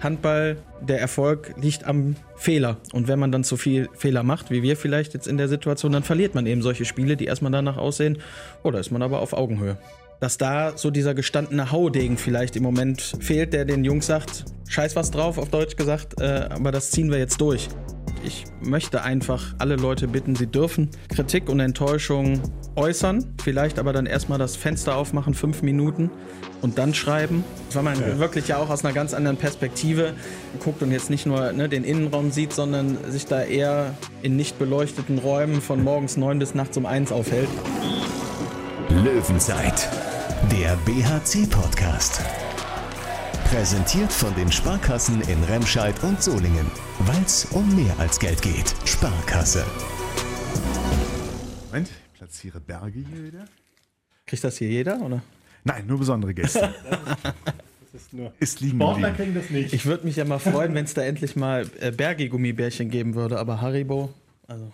Handball, der Erfolg liegt am Fehler. Und wenn man dann zu viel Fehler macht, wie wir vielleicht jetzt in der Situation, dann verliert man eben solche Spiele, die erstmal danach aussehen. Oder ist man aber auf Augenhöhe. Dass da so dieser gestandene Haudegen vielleicht im Moment fehlt, der den Jungs sagt, scheiß was drauf, auf Deutsch gesagt, äh, aber das ziehen wir jetzt durch. Ich möchte einfach alle Leute bitten, sie dürfen Kritik und Enttäuschung äußern, vielleicht aber dann erstmal das Fenster aufmachen, fünf Minuten und dann schreiben. Weil man ja. wirklich ja auch aus einer ganz anderen Perspektive guckt und jetzt nicht nur ne, den Innenraum sieht, sondern sich da eher in nicht beleuchteten Räumen von morgens neun bis nachts um eins aufhält. Löwenzeit, der BHC-Podcast. Präsentiert von den Sparkassen in Remscheid und Solingen. Weil es um mehr als Geld geht. Sparkasse. Moment, ich platziere Berge hier wieder. Kriegt das hier jeder, oder? Nein, nur besondere Gäste. Das ist, nur ist liegen Sportler kriegen das nicht. Ich würde mich ja mal freuen, wenn es da endlich mal äh, Bergi-Gummibärchen geben würde, aber Haribo, also.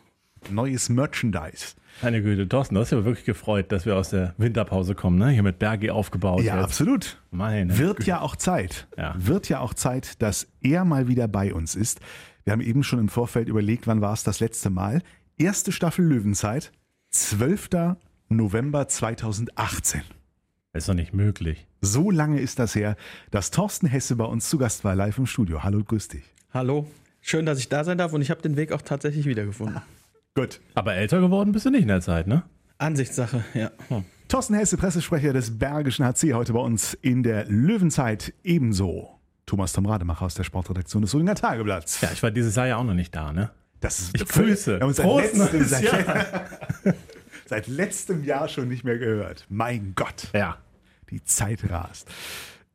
Neues Merchandise. Meine Güte, Thorsten, du hast ja wirklich gefreut, dass wir aus der Winterpause kommen, ne? Hier mit Bergi aufgebaut. Ja, jetzt. absolut. Meine Wird Güte. ja auch Zeit. Ja. Wird ja auch Zeit, dass er mal wieder bei uns ist. Wir haben eben schon im Vorfeld überlegt, wann war es das letzte Mal. Erste Staffel Löwenzeit, 12. November 2018. Ist doch nicht möglich. So lange ist das her, dass Thorsten Hesse bei uns zu Gast war, live im Studio. Hallo, grüß dich. Hallo. Schön, dass ich da sein darf und ich habe den Weg auch tatsächlich wiedergefunden. Gut. Aber älter geworden bist du nicht in der Zeit, ne? Ansichtssache, ja. Hm. Thorsten Hesse, Pressesprecher des Bergischen HC, heute bei uns in der Löwenzeit ebenso. Thomas Tom Rademacher aus der Sportredaktion des Solinger Tageblatts. Ja, ich war dieses Jahr ja auch noch nicht da, ne? Das ist ich grüße. Wir haben seit, letztem, seit, seit letztem Jahr schon nicht mehr gehört. Mein Gott. Ja. Die Zeit rast.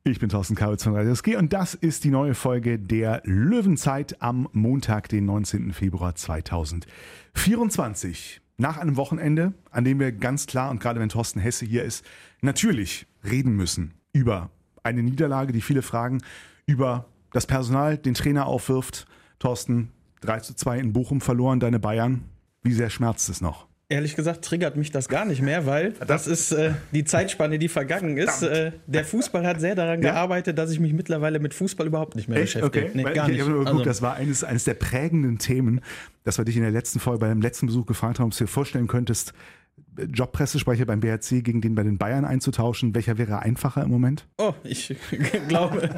Ich bin Thorsten Kawitz von Radio SG und das ist die neue Folge der Löwenzeit am Montag, den 19. Februar 2024. Nach einem Wochenende, an dem wir ganz klar und gerade wenn Thorsten Hesse hier ist, natürlich reden müssen über eine Niederlage, die viele fragen, über das Personal, den Trainer aufwirft. Thorsten, 3 zu 2 in Bochum verloren, deine Bayern. Wie sehr schmerzt es noch? Ehrlich gesagt triggert mich das gar nicht mehr, weil das ist äh, die Zeitspanne, die vergangen ist. Äh, der Fußball hat sehr daran ja? gearbeitet, dass ich mich mittlerweile mit Fußball überhaupt nicht mehr Echt? beschäftige. Okay. Nee, gar ich, nicht. Ich also. das war eines, eines der prägenden Themen, dass wir dich in der letzten Folge, bei dem letzten Besuch gefragt haben, ob du dir vorstellen könntest, Jobpressesprecher beim BRC gegen den bei den Bayern einzutauschen. Welcher wäre einfacher im Moment? Oh, ich glaube,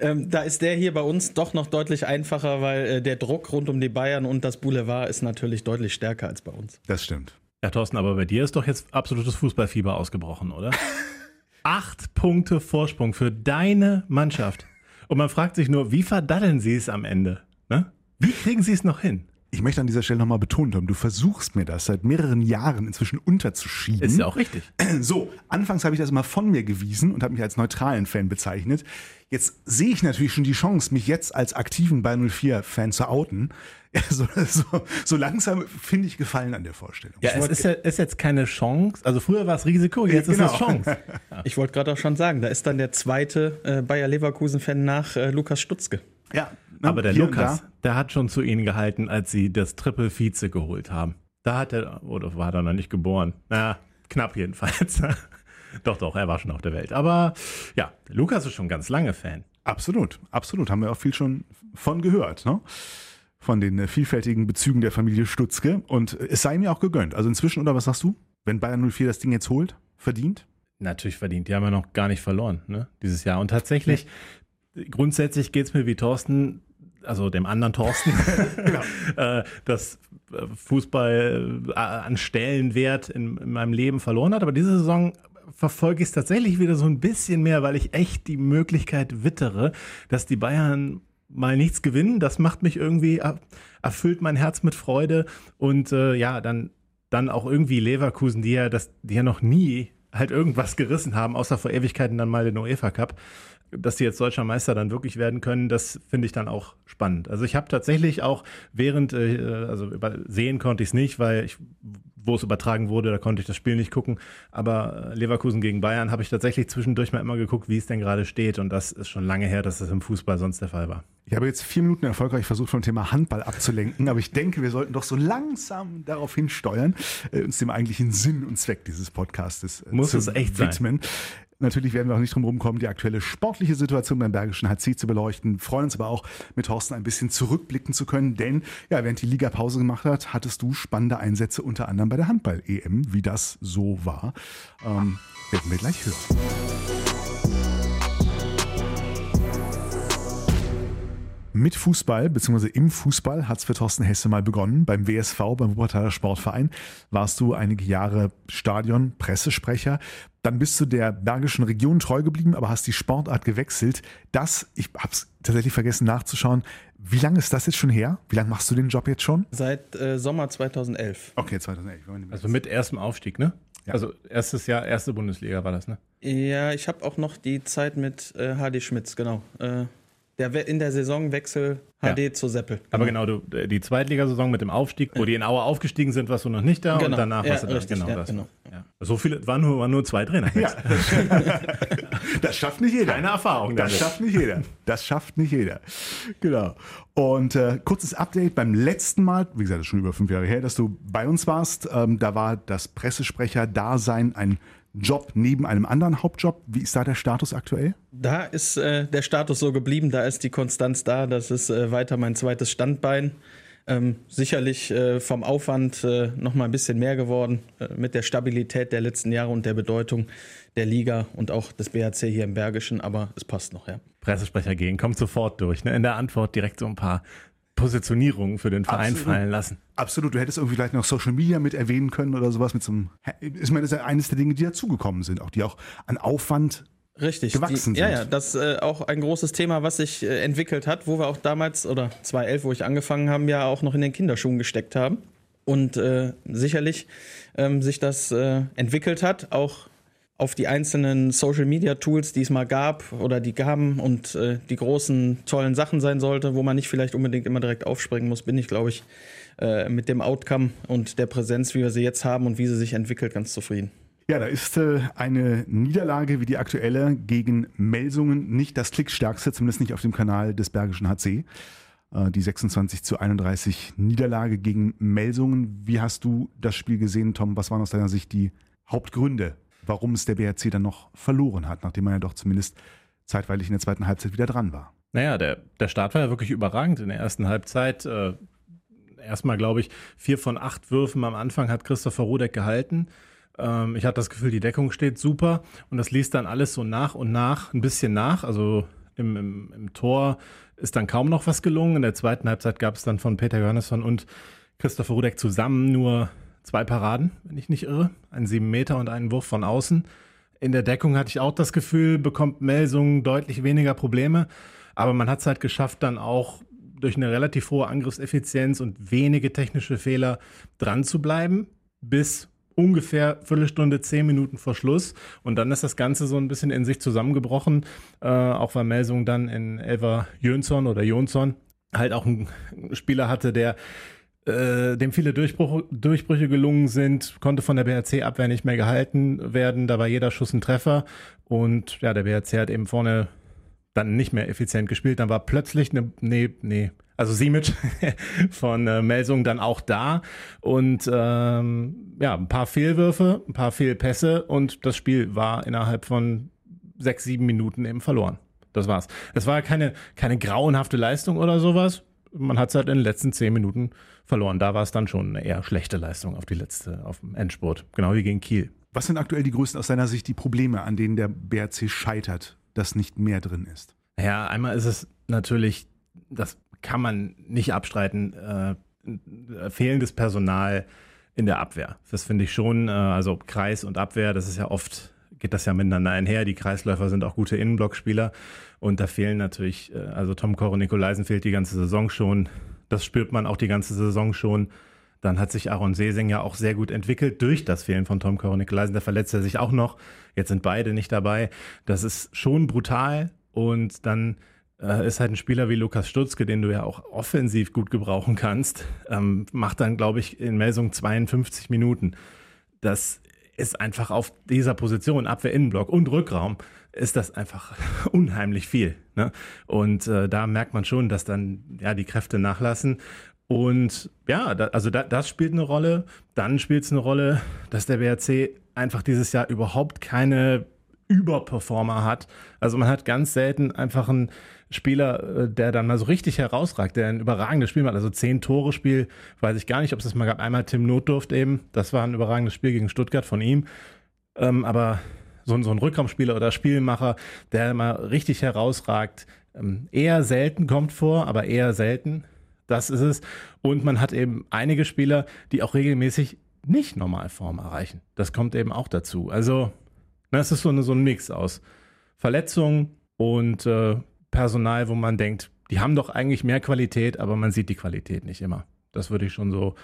ähm, da ist der hier bei uns doch noch deutlich einfacher, weil äh, der Druck rund um die Bayern und das Boulevard ist natürlich deutlich stärker als bei uns. Das stimmt. Ja, Thorsten, aber bei dir ist doch jetzt absolutes Fußballfieber ausgebrochen, oder? Acht Punkte Vorsprung für deine Mannschaft. Und man fragt sich nur, wie verdaddeln sie es am Ende? Ne? Wie kriegen sie es noch hin? Ich möchte an dieser Stelle nochmal betonen, Tom, du versuchst mir das seit mehreren Jahren inzwischen unterzuschieben. Ist ja auch richtig. So, anfangs habe ich das immer von mir gewiesen und habe mich als neutralen Fan bezeichnet. Jetzt sehe ich natürlich schon die Chance, mich jetzt als aktiven Bayern 04-Fan zu outen. Ja, so, so, so langsam finde ich Gefallen an der Vorstellung. Ja, es ist, ja, ist jetzt keine Chance. Also früher war es Risiko, jetzt genau. ist es Chance. Ja. Ich wollte gerade auch schon sagen, da ist dann der zweite äh, Bayer Leverkusen-Fan nach äh, Lukas Stutzke. Ja, Ne? Aber der Lukas, der hat schon zu ihnen gehalten, als sie das Triple Vize geholt haben. Da hat er, oder war er noch nicht geboren? Na, knapp jedenfalls. doch, doch, er war schon auf der Welt. Aber ja, Lukas ist schon ganz lange Fan. Absolut, absolut. Haben wir auch viel schon von gehört, ne? Von den äh, vielfältigen Bezügen der Familie Stutzke. Und es sei mir auch gegönnt. Also inzwischen, oder was sagst du? Wenn Bayern 04 das Ding jetzt holt, verdient? Natürlich verdient. Die haben ja noch gar nicht verloren, ne? Dieses Jahr. Und tatsächlich, grundsätzlich geht es mir wie Thorsten, also dem anderen Thorsten, genau. dass äh, Fußball äh, an Stellenwert in, in, meinem Leben verloren hat. Aber diese Saison verfolge ich es tatsächlich wieder so ein bisschen mehr, weil ich echt die Möglichkeit wittere, dass die Bayern mal nichts gewinnen. Das macht mich irgendwie, erfüllt mein Herz mit Freude. Und äh, ja, dann, dann auch irgendwie Leverkusen, die ja, das, die ja noch nie halt irgendwas gerissen haben, außer vor Ewigkeiten dann mal den UEFA Cup dass die jetzt deutscher Meister dann wirklich werden können, das finde ich dann auch spannend. Also ich habe tatsächlich auch während, äh, also sehen konnte ich es nicht, weil ich wo es übertragen wurde, da konnte ich das Spiel nicht gucken. Aber äh, Leverkusen gegen Bayern habe ich tatsächlich zwischendurch mal immer geguckt, wie es denn gerade steht. Und das ist schon lange her, dass das im Fußball sonst der Fall war. Ich habe jetzt vier Minuten erfolgreich versucht, vom Thema Handball abzulenken, aber ich denke, wir sollten doch so langsam darauf hinsteuern, äh, uns dem eigentlichen Sinn und Zweck dieses Podcastes äh, Muss zu es echt widmen. Sein. Natürlich werden wir auch nicht drum rumkommen, die aktuelle sportliche Situation beim Bergischen HC zu beleuchten. Freuen uns aber auch, mit Thorsten ein bisschen zurückblicken zu können, denn ja, während die Liga Pause gemacht hat, hattest du spannende Einsätze unter anderem bei der Handball-EM, wie das so war. Ähm, werden wir gleich hören. Mit Fußball, beziehungsweise im Fußball hat es für Thorsten Hesse mal begonnen. Beim WSV, beim Wuppertaler Sportverein, warst du einige Jahre Stadion, Pressesprecher. Dann bist du der Bergischen Region treu geblieben, aber hast die Sportart gewechselt. Das, ich habe es tatsächlich vergessen nachzuschauen. Wie lange ist das jetzt schon her? Wie lange machst du den Job jetzt schon? Seit äh, Sommer 2011. Okay, 2011. Also mit erstem Aufstieg, ne? Ja. Also erstes Jahr, erste Bundesliga war das, ne? Ja, ich habe auch noch die Zeit mit äh, HD Schmitz, genau. Äh, der in der Saisonwechsel HD ja. zu Seppel. Aber genau, du, die Zweitligasaison mit dem Aufstieg, wo die in Aue aufgestiegen sind, warst du noch nicht da genau. und danach ja, warst du da. Richtig, genau, das. Genau. So viele, waren nur, waren nur zwei Trainer. Ja. das schafft nicht jeder. Keine Erfahrung. Das damit. schafft nicht jeder. Das schafft nicht jeder. Genau. Und äh, kurzes Update beim letzten Mal, wie gesagt, das ist schon über fünf Jahre her, dass du bei uns warst. Ähm, da war das Pressesprecher-Dasein ein Job neben einem anderen Hauptjob. Wie ist da der Status aktuell? Da ist äh, der Status so geblieben, da ist die Konstanz da, das ist äh, weiter mein zweites Standbein. Ähm, sicherlich äh, vom Aufwand äh, noch mal ein bisschen mehr geworden äh, mit der Stabilität der letzten Jahre und der Bedeutung der Liga und auch des BHC hier im Bergischen, aber es passt noch, ja. Pressesprecher gehen, kommt sofort durch. Ne? In der Antwort direkt so ein paar Positionierung für den Verein Absolut. fallen lassen. Absolut. Du hättest irgendwie vielleicht noch Social Media mit erwähnen können oder sowas mit so einem. Ich meine, das ist ja eines der Dinge, die dazugekommen sind, auch die auch an Aufwand Richtig. gewachsen die, sind. Ja, ja, das ist äh, auch ein großes Thema, was sich äh, entwickelt hat, wo wir auch damals oder 2011, wo ich angefangen habe, ja auch noch in den Kinderschuhen gesteckt haben. Und äh, sicherlich ähm, sich das äh, entwickelt hat, auch auf die einzelnen Social Media Tools, die es mal gab oder die gaben und äh, die großen tollen Sachen sein sollte, wo man nicht vielleicht unbedingt immer direkt aufspringen muss, bin ich, glaube ich, äh, mit dem Outcome und der Präsenz, wie wir sie jetzt haben und wie sie sich entwickelt, ganz zufrieden. Ja, da ist äh, eine Niederlage wie die aktuelle gegen Melsungen nicht das Klickstärkste, zumindest nicht auf dem Kanal des Bergischen HC. Äh, die 26 zu 31 Niederlage gegen Melsungen. Wie hast du das Spiel gesehen, Tom? Was waren aus deiner Sicht die Hauptgründe warum es der BRC dann noch verloren hat, nachdem er ja doch zumindest zeitweilig in der zweiten Halbzeit wieder dran war. Naja, der, der Start war ja wirklich überragend in der ersten Halbzeit. Äh, erstmal, glaube ich, vier von acht Würfen am Anfang hat Christopher Rodeck gehalten. Ähm, ich hatte das Gefühl, die Deckung steht super und das ließ dann alles so nach und nach ein bisschen nach. Also im, im, im Tor ist dann kaum noch was gelungen. In der zweiten Halbzeit gab es dann von Peter Johannesson und Christopher Rudek zusammen nur zwei Paraden, wenn ich nicht irre. Ein sieben Meter und einen Wurf von außen. In der Deckung hatte ich auch das Gefühl, bekommt Melsung deutlich weniger Probleme. Aber man hat es halt geschafft, dann auch durch eine relativ hohe Angriffseffizienz und wenige technische Fehler dran zu bleiben, bis ungefähr Viertelstunde, zehn Minuten vor Schluss. Und dann ist das Ganze so ein bisschen in sich zusammengebrochen, äh, auch weil Melsung dann in Elva Jönsson oder Jonsson halt auch einen Spieler hatte, der äh, dem viele Durchbruch, Durchbrüche gelungen sind, konnte von der BRC-Abwehr nicht mehr gehalten werden. Da war jeder Schuss ein Treffer. Und ja, der BRC hat eben vorne dann nicht mehr effizient gespielt. Dann war plötzlich eine, nee, nee, also Simic von äh, Melsung dann auch da. Und ähm, ja, ein paar Fehlwürfe, ein paar Fehlpässe und das Spiel war innerhalb von sechs, sieben Minuten eben verloren. Das war's. Es war keine, keine grauenhafte Leistung oder sowas. Man hat es halt in den letzten zehn Minuten verloren. Da war es dann schon eine eher schlechte Leistung auf die letzte, auf dem Endspurt. Genau wie gegen Kiel. Was sind aktuell die größten aus deiner Sicht die Probleme, an denen der BRC scheitert, dass nicht mehr drin ist? Ja, einmal ist es natürlich, das kann man nicht abstreiten, äh, fehlendes Personal in der Abwehr. Das finde ich schon, äh, also Kreis und Abwehr, das ist ja oft, geht das ja miteinander einher. Die Kreisläufer sind auch gute Innenblockspieler und da fehlen natürlich, äh, also Tom Koro Nikolaisen fehlt die ganze Saison schon. Das spürt man auch die ganze Saison schon. Dann hat sich Aaron Sesing ja auch sehr gut entwickelt durch das Fehlen von Tom Kornikleisen. Da verletzt er sich auch noch. Jetzt sind beide nicht dabei. Das ist schon brutal. Und dann äh, ist halt ein Spieler wie Lukas Stutzke, den du ja auch offensiv gut gebrauchen kannst, ähm, macht dann, glaube ich, in Melsung 52 Minuten. Das ist einfach auf dieser Position, Abwehr-Innenblock und Rückraum, ist das einfach unheimlich viel. Ne? Und äh, da merkt man schon, dass dann ja die Kräfte nachlassen. Und ja, da, also da, das spielt eine Rolle. Dann spielt es eine Rolle, dass der BRC einfach dieses Jahr überhaupt keine Überperformer hat. Also man hat ganz selten einfach einen Spieler, äh, der dann mal so richtig herausragt, der ein überragendes Spiel macht. Also zehn Tore Spiel, weiß ich gar nicht, ob es das mal gab. Einmal Tim Notdurft eben, das war ein überragendes Spiel gegen Stuttgart von ihm. Ähm, aber so, so ein Rückraumspieler oder Spielmacher, der mal richtig herausragt, ähm, eher selten kommt vor, aber eher selten. Das ist es. Und man hat eben einige Spieler, die auch regelmäßig nicht Normalform erreichen. Das kommt eben auch dazu. Also, das ist so, eine, so ein Mix aus Verletzungen und äh, Personal, wo man denkt, die haben doch eigentlich mehr Qualität, aber man sieht die Qualität nicht immer. Das würde ich schon so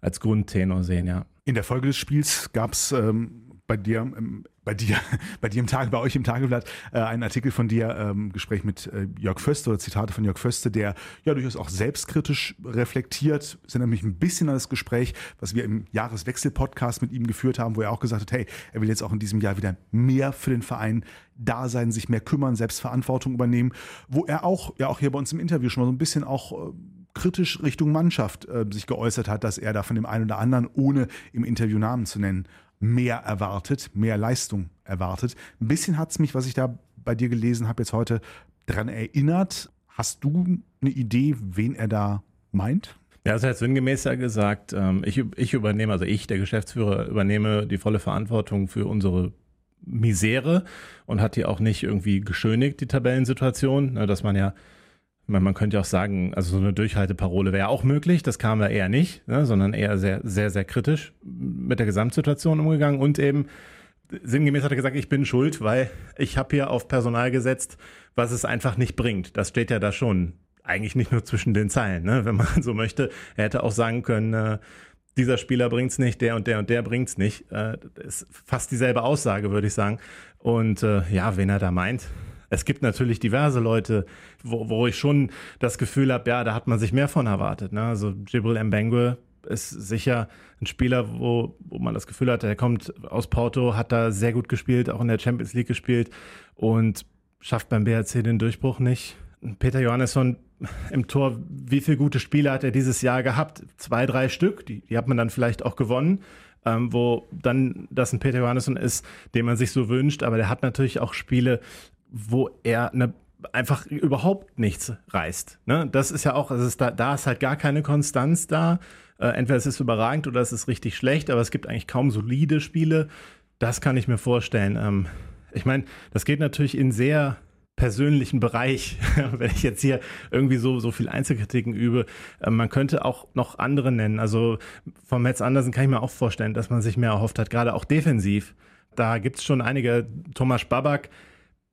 als Grundtenor sehen, ja. In der Folge des Spiels gab es ähm, bei dir, ähm, bei dir, bei dir im Tage, bei euch im Tageblatt, äh, einen Artikel von dir, ähm, Gespräch mit äh, Jörg Föste oder Zitate von Jörg Föste, der ja durchaus auch selbstkritisch reflektiert, sind nämlich ein bisschen an das Gespräch, was wir im Jahreswechsel-Podcast mit ihm geführt haben, wo er auch gesagt hat, hey, er will jetzt auch in diesem Jahr wieder mehr für den Verein da sein, sich mehr kümmern, Selbstverantwortung übernehmen, wo er auch, ja auch hier bei uns im Interview schon mal so ein bisschen auch äh, kritisch Richtung Mannschaft äh, sich geäußert hat, dass er da von dem einen oder anderen, ohne im Interview Namen zu nennen, mehr erwartet, mehr Leistung erwartet. Ein bisschen hat es mich, was ich da bei dir gelesen habe, jetzt heute daran erinnert. Hast du eine Idee, wen er da meint? Ja, das hat sinngemäß ja gesagt, ähm, ich, ich übernehme, also ich, der Geschäftsführer, übernehme die volle Verantwortung für unsere Misere und hat die auch nicht irgendwie geschönigt, die Tabellensituation, ne, dass man ja man könnte auch sagen, also so eine Durchhalteparole wäre auch möglich. Das kam da eher nicht, ne, sondern eher sehr, sehr, sehr kritisch mit der Gesamtsituation umgegangen und eben sinngemäß hat er gesagt, ich bin schuld, weil ich habe hier auf Personal gesetzt, was es einfach nicht bringt. Das steht ja da schon. Eigentlich nicht nur zwischen den Zeilen, ne, wenn man so möchte. Er hätte auch sagen können, äh, dieser Spieler bringt's nicht, der und der und der bringt's nicht. Äh, ist fast dieselbe Aussage, würde ich sagen. Und äh, ja, wen er da meint, es gibt natürlich diverse Leute, wo, wo ich schon das Gefühl habe, ja, da hat man sich mehr von erwartet. Ne? Also Jibril Mbengue ist sicher ein Spieler, wo, wo man das Gefühl hat, er kommt aus Porto, hat da sehr gut gespielt, auch in der Champions League gespielt und schafft beim BRC den Durchbruch nicht. Peter Johannesson im Tor, wie viele gute Spiele hat er dieses Jahr gehabt? Zwei, drei Stück, die, die hat man dann vielleicht auch gewonnen. Ähm, wo dann das ein Peter Johannesson ist, den man sich so wünscht, aber der hat natürlich auch Spiele, wo er eine einfach überhaupt nichts reißt. Ne? Das ist ja auch, also da, da ist halt gar keine Konstanz da. Äh, entweder es ist überragend oder es ist richtig schlecht, aber es gibt eigentlich kaum solide Spiele. Das kann ich mir vorstellen. Ähm, ich meine, das geht natürlich in sehr persönlichen Bereich, wenn ich jetzt hier irgendwie so, so viel Einzelkritiken übe. Äh, man könnte auch noch andere nennen. Also von Metz Andersen kann ich mir auch vorstellen, dass man sich mehr erhofft hat, gerade auch defensiv. Da gibt es schon einige, Thomas Babak,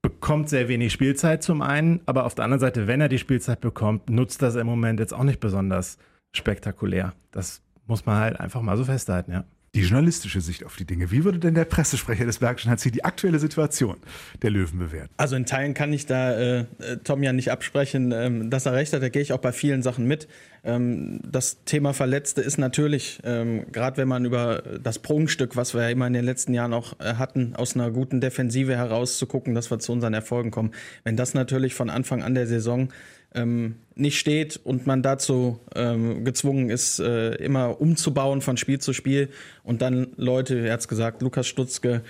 bekommt sehr wenig Spielzeit zum einen, aber auf der anderen Seite, wenn er die Spielzeit bekommt, nutzt das im Moment jetzt auch nicht besonders spektakulär. Das muss man halt einfach mal so festhalten, ja. Die journalistische Sicht auf die Dinge. Wie würde denn der Pressesprecher des Bergischen HC die aktuelle Situation der Löwen bewerten? Also in Teilen kann ich da äh, Tom ja nicht absprechen, ähm, dass er recht hat. Da gehe ich auch bei vielen Sachen mit. Ähm, das Thema Verletzte ist natürlich, ähm, gerade wenn man über das Prunkstück, was wir ja immer in den letzten Jahren auch äh, hatten, aus einer guten Defensive heraus zu gucken, dass wir zu unseren Erfolgen kommen. Wenn das natürlich von Anfang an der Saison ähm, nicht steht und man dazu ähm, gezwungen ist, äh, immer umzubauen von Spiel zu Spiel und dann Leute, er hat es gesagt, Lukas Stutzke,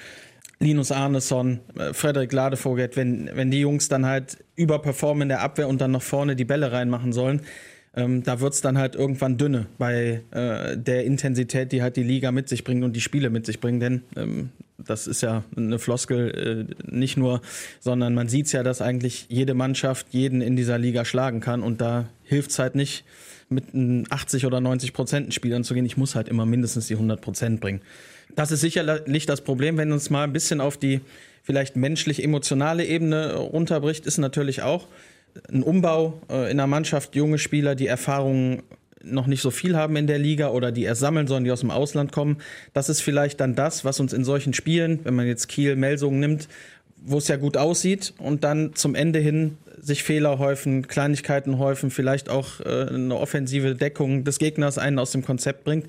Linus Arneson, äh, Frederik Ladevogel, wenn, wenn die Jungs dann halt überperformen in der Abwehr und dann noch vorne die Bälle reinmachen sollen, ähm, da wird's dann halt irgendwann dünne bei äh, der Intensität, die halt die Liga mit sich bringt und die Spiele mit sich bringen. Denn ähm, das ist ja eine Floskel äh, nicht nur, sondern man sieht's ja, dass eigentlich jede Mannschaft jeden in dieser Liga schlagen kann und da hilft's halt nicht, mit 80 oder 90 Prozent Spielern zu gehen. Ich muss halt immer mindestens die 100 Prozent bringen. Das ist sicherlich das Problem, wenn uns mal ein bisschen auf die vielleicht menschlich-emotionale Ebene runterbricht, ist natürlich auch, ein Umbau äh, in der Mannschaft, junge Spieler, die Erfahrungen noch nicht so viel haben in der Liga oder die erst sammeln sollen, die aus dem Ausland kommen. Das ist vielleicht dann das, was uns in solchen Spielen, wenn man jetzt Kiel, Melsungen nimmt, wo es ja gut aussieht und dann zum Ende hin sich Fehler häufen, Kleinigkeiten häufen, vielleicht auch äh, eine offensive Deckung des Gegners einen aus dem Konzept bringt,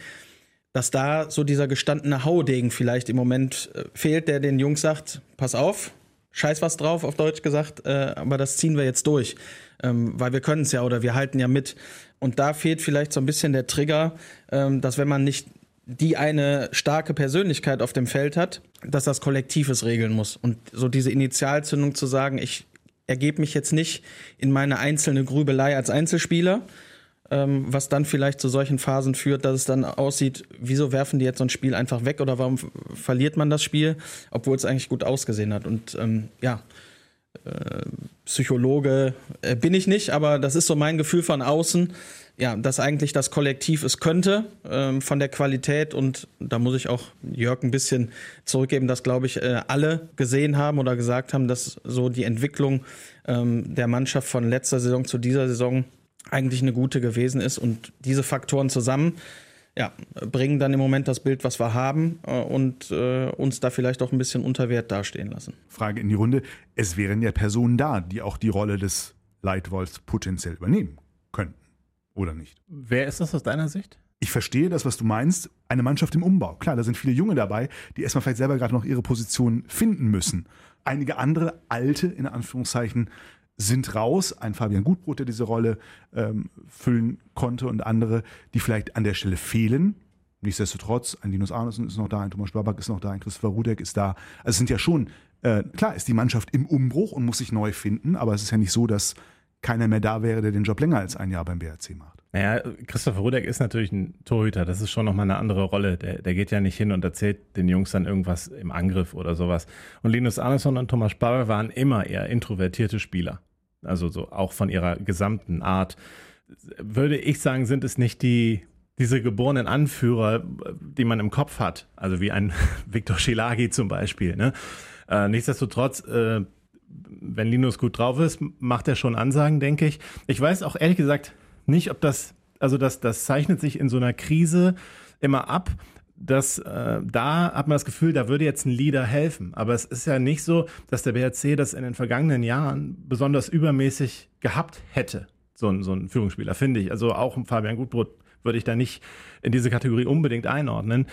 dass da so dieser gestandene Haudegen vielleicht im Moment äh, fehlt, der den Jungs sagt, pass auf, scheiß was drauf, auf Deutsch gesagt, äh, aber das ziehen wir jetzt durch, ähm, weil wir können es ja oder wir halten ja mit. Und da fehlt vielleicht so ein bisschen der Trigger, ähm, dass wenn man nicht die eine starke Persönlichkeit auf dem Feld hat, dass das Kollektiv es regeln muss. Und so diese Initialzündung zu sagen, ich ergebe mich jetzt nicht in meine einzelne Grübelei als Einzelspieler, ähm, was dann vielleicht zu solchen Phasen führt, dass es dann aussieht, wieso werfen die jetzt so ein Spiel einfach weg oder warum verliert man das Spiel, obwohl es eigentlich gut ausgesehen hat. Und ähm, ja, Psychologe äh, bin ich nicht, aber das ist so mein Gefühl von außen ja, dass eigentlich das Kollektiv es könnte ähm, von der Qualität. Und da muss ich auch Jörg ein bisschen zurückgeben, dass glaube ich äh, alle gesehen haben oder gesagt haben, dass so die Entwicklung ähm, der Mannschaft von letzter Saison zu dieser Saison eigentlich eine gute gewesen ist. Und diese Faktoren zusammen ja, bringen dann im Moment das Bild, was wir haben äh, und äh, uns da vielleicht auch ein bisschen unter Wert dastehen lassen. Frage in die Runde. Es wären ja Personen da, die auch die Rolle des Leitwolfs potenziell übernehmen könnten oder nicht. Wer ist das aus deiner Sicht? Ich verstehe das, was du meinst. Eine Mannschaft im Umbau. Klar, da sind viele Junge dabei, die erstmal vielleicht selber gerade noch ihre Position finden müssen. Einige andere alte, in Anführungszeichen, sind raus. Ein Fabian Gutbrot, der diese Rolle ähm, füllen konnte und andere, die vielleicht an der Stelle fehlen. Nichtsdestotrotz, ein Linus Arnesen ist noch da, ein Thomas Schwabach ist noch da, ein Christopher Rudek ist da. Also es sind ja schon, äh, klar ist die Mannschaft im Umbruch und muss sich neu finden, aber es ist ja nicht so, dass keiner mehr da wäre, der den Job länger als ein Jahr beim BRC macht. Naja, Christopher Rudek ist natürlich ein Torhüter. Das ist schon nochmal eine andere Rolle. Der, der geht ja nicht hin und erzählt den Jungs dann irgendwas im Angriff oder sowas. Und Linus Arneson und Thomas Sparre waren immer eher introvertierte Spieler. Also so auch von ihrer gesamten Art. Würde ich sagen, sind es nicht die, diese geborenen Anführer, die man im Kopf hat. Also wie ein Viktor Schilagi zum Beispiel. Ne? Äh, nichtsdestotrotz, äh, wenn Linus gut drauf ist, macht er schon Ansagen, denke ich. Ich weiß auch ehrlich gesagt nicht, ob das, also das, das zeichnet sich in so einer Krise immer ab, dass äh, da hat man das Gefühl, da würde jetzt ein Leader helfen. Aber es ist ja nicht so, dass der BRC das in den vergangenen Jahren besonders übermäßig gehabt hätte. So ein, so ein Führungsspieler, finde ich. Also auch Fabian Gutbrot würde ich da nicht in diese Kategorie unbedingt einordnen.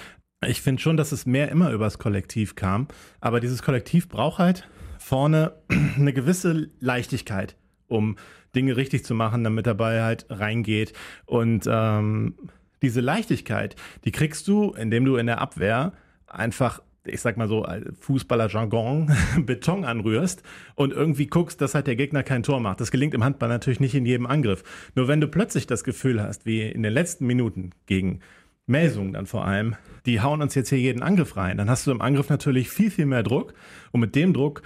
Ich finde schon, dass es mehr immer übers Kollektiv kam. Aber dieses Kollektiv braucht halt vorne eine gewisse Leichtigkeit, um Dinge richtig zu machen, damit der Ball halt reingeht. Und ähm, diese Leichtigkeit, die kriegst du, indem du in der Abwehr einfach ich sag mal so, Fußballer-Jargon, Beton anrührst und irgendwie guckst, dass halt der Gegner kein Tor macht. Das gelingt im Handball natürlich nicht in jedem Angriff. Nur wenn du plötzlich das Gefühl hast, wie in den letzten Minuten gegen Melsungen dann vor allem, die hauen uns jetzt hier jeden Angriff rein, dann hast du im Angriff natürlich viel, viel mehr Druck und mit dem Druck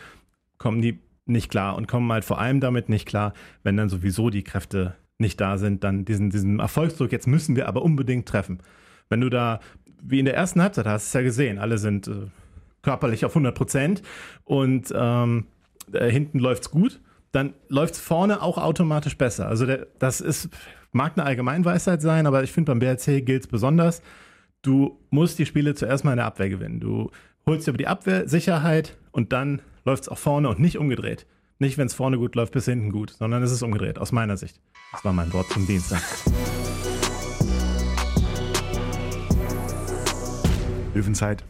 kommen die nicht klar und kommen halt vor allem damit nicht klar, wenn dann sowieso die Kräfte nicht da sind, dann diesen, diesen Erfolgsdruck, jetzt müssen wir aber unbedingt treffen. Wenn du da, wie in der ersten Halbzeit hast, es ja gesehen, alle sind äh, körperlich auf 100 Prozent und ähm, äh, hinten läuft's gut, dann läuft's vorne auch automatisch besser. Also der, das ist, mag eine Allgemeinweisheit sein, aber ich finde beim BRC gilt es besonders. Du musst die Spiele zuerst mal in der Abwehr gewinnen. Du holst dir über die Abwehr Sicherheit und dann läuft es auch vorne und nicht umgedreht. Nicht, wenn es vorne gut läuft, bis hinten gut, sondern es ist umgedreht, aus meiner Sicht. Das war mein Wort zum Dienstag. Löwenzeit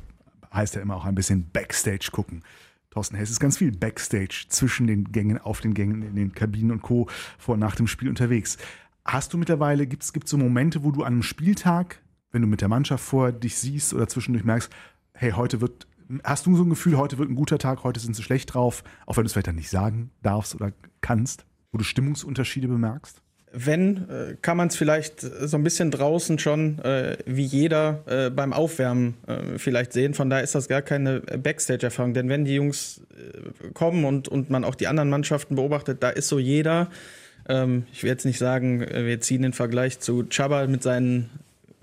heißt ja immer auch ein bisschen Backstage gucken. Thorsten Hess ist ganz viel Backstage zwischen den Gängen, auf den Gängen, in den Kabinen und Co. vor und nach dem Spiel unterwegs. Hast du mittlerweile, gibt es so Momente, wo du an einem Spieltag, wenn du mit der Mannschaft vor dich siehst oder zwischendurch merkst, hey, heute wird Hast du so ein Gefühl, heute wird ein guter Tag, heute sind sie schlecht drauf, auch wenn du es vielleicht dann nicht sagen darfst oder kannst, wo du Stimmungsunterschiede bemerkst? Wenn, äh, kann man es vielleicht so ein bisschen draußen schon äh, wie jeder äh, beim Aufwärmen äh, vielleicht sehen. Von daher ist das gar keine Backstage-Erfahrung. Denn wenn die Jungs äh, kommen und, und man auch die anderen Mannschaften beobachtet, da ist so jeder, ähm, ich will jetzt nicht sagen, äh, wir ziehen den Vergleich zu Chaba mit seinen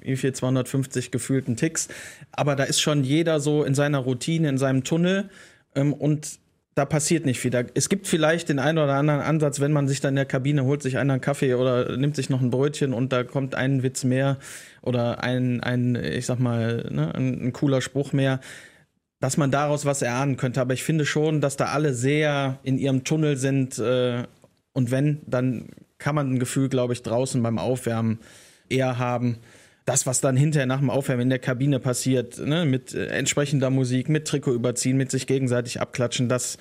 wie viel 250 gefühlten Ticks. Aber da ist schon jeder so in seiner Routine, in seinem Tunnel ähm, und da passiert nicht viel. Da, es gibt vielleicht den einen oder anderen Ansatz, wenn man sich dann in der Kabine holt, sich einen Kaffee oder nimmt sich noch ein Brötchen und da kommt ein Witz mehr oder ein, ein ich sag mal, ne, ein, ein cooler Spruch mehr. dass man daraus was erahnen könnte. Aber ich finde schon, dass da alle sehr in ihrem Tunnel sind. Äh, und wenn, dann kann man ein Gefühl, glaube ich, draußen beim Aufwärmen eher haben. Das, was dann hinterher nach dem Aufwärmen in der Kabine passiert, ne, mit äh, entsprechender Musik, mit Trikot überziehen, mit sich gegenseitig abklatschen, das,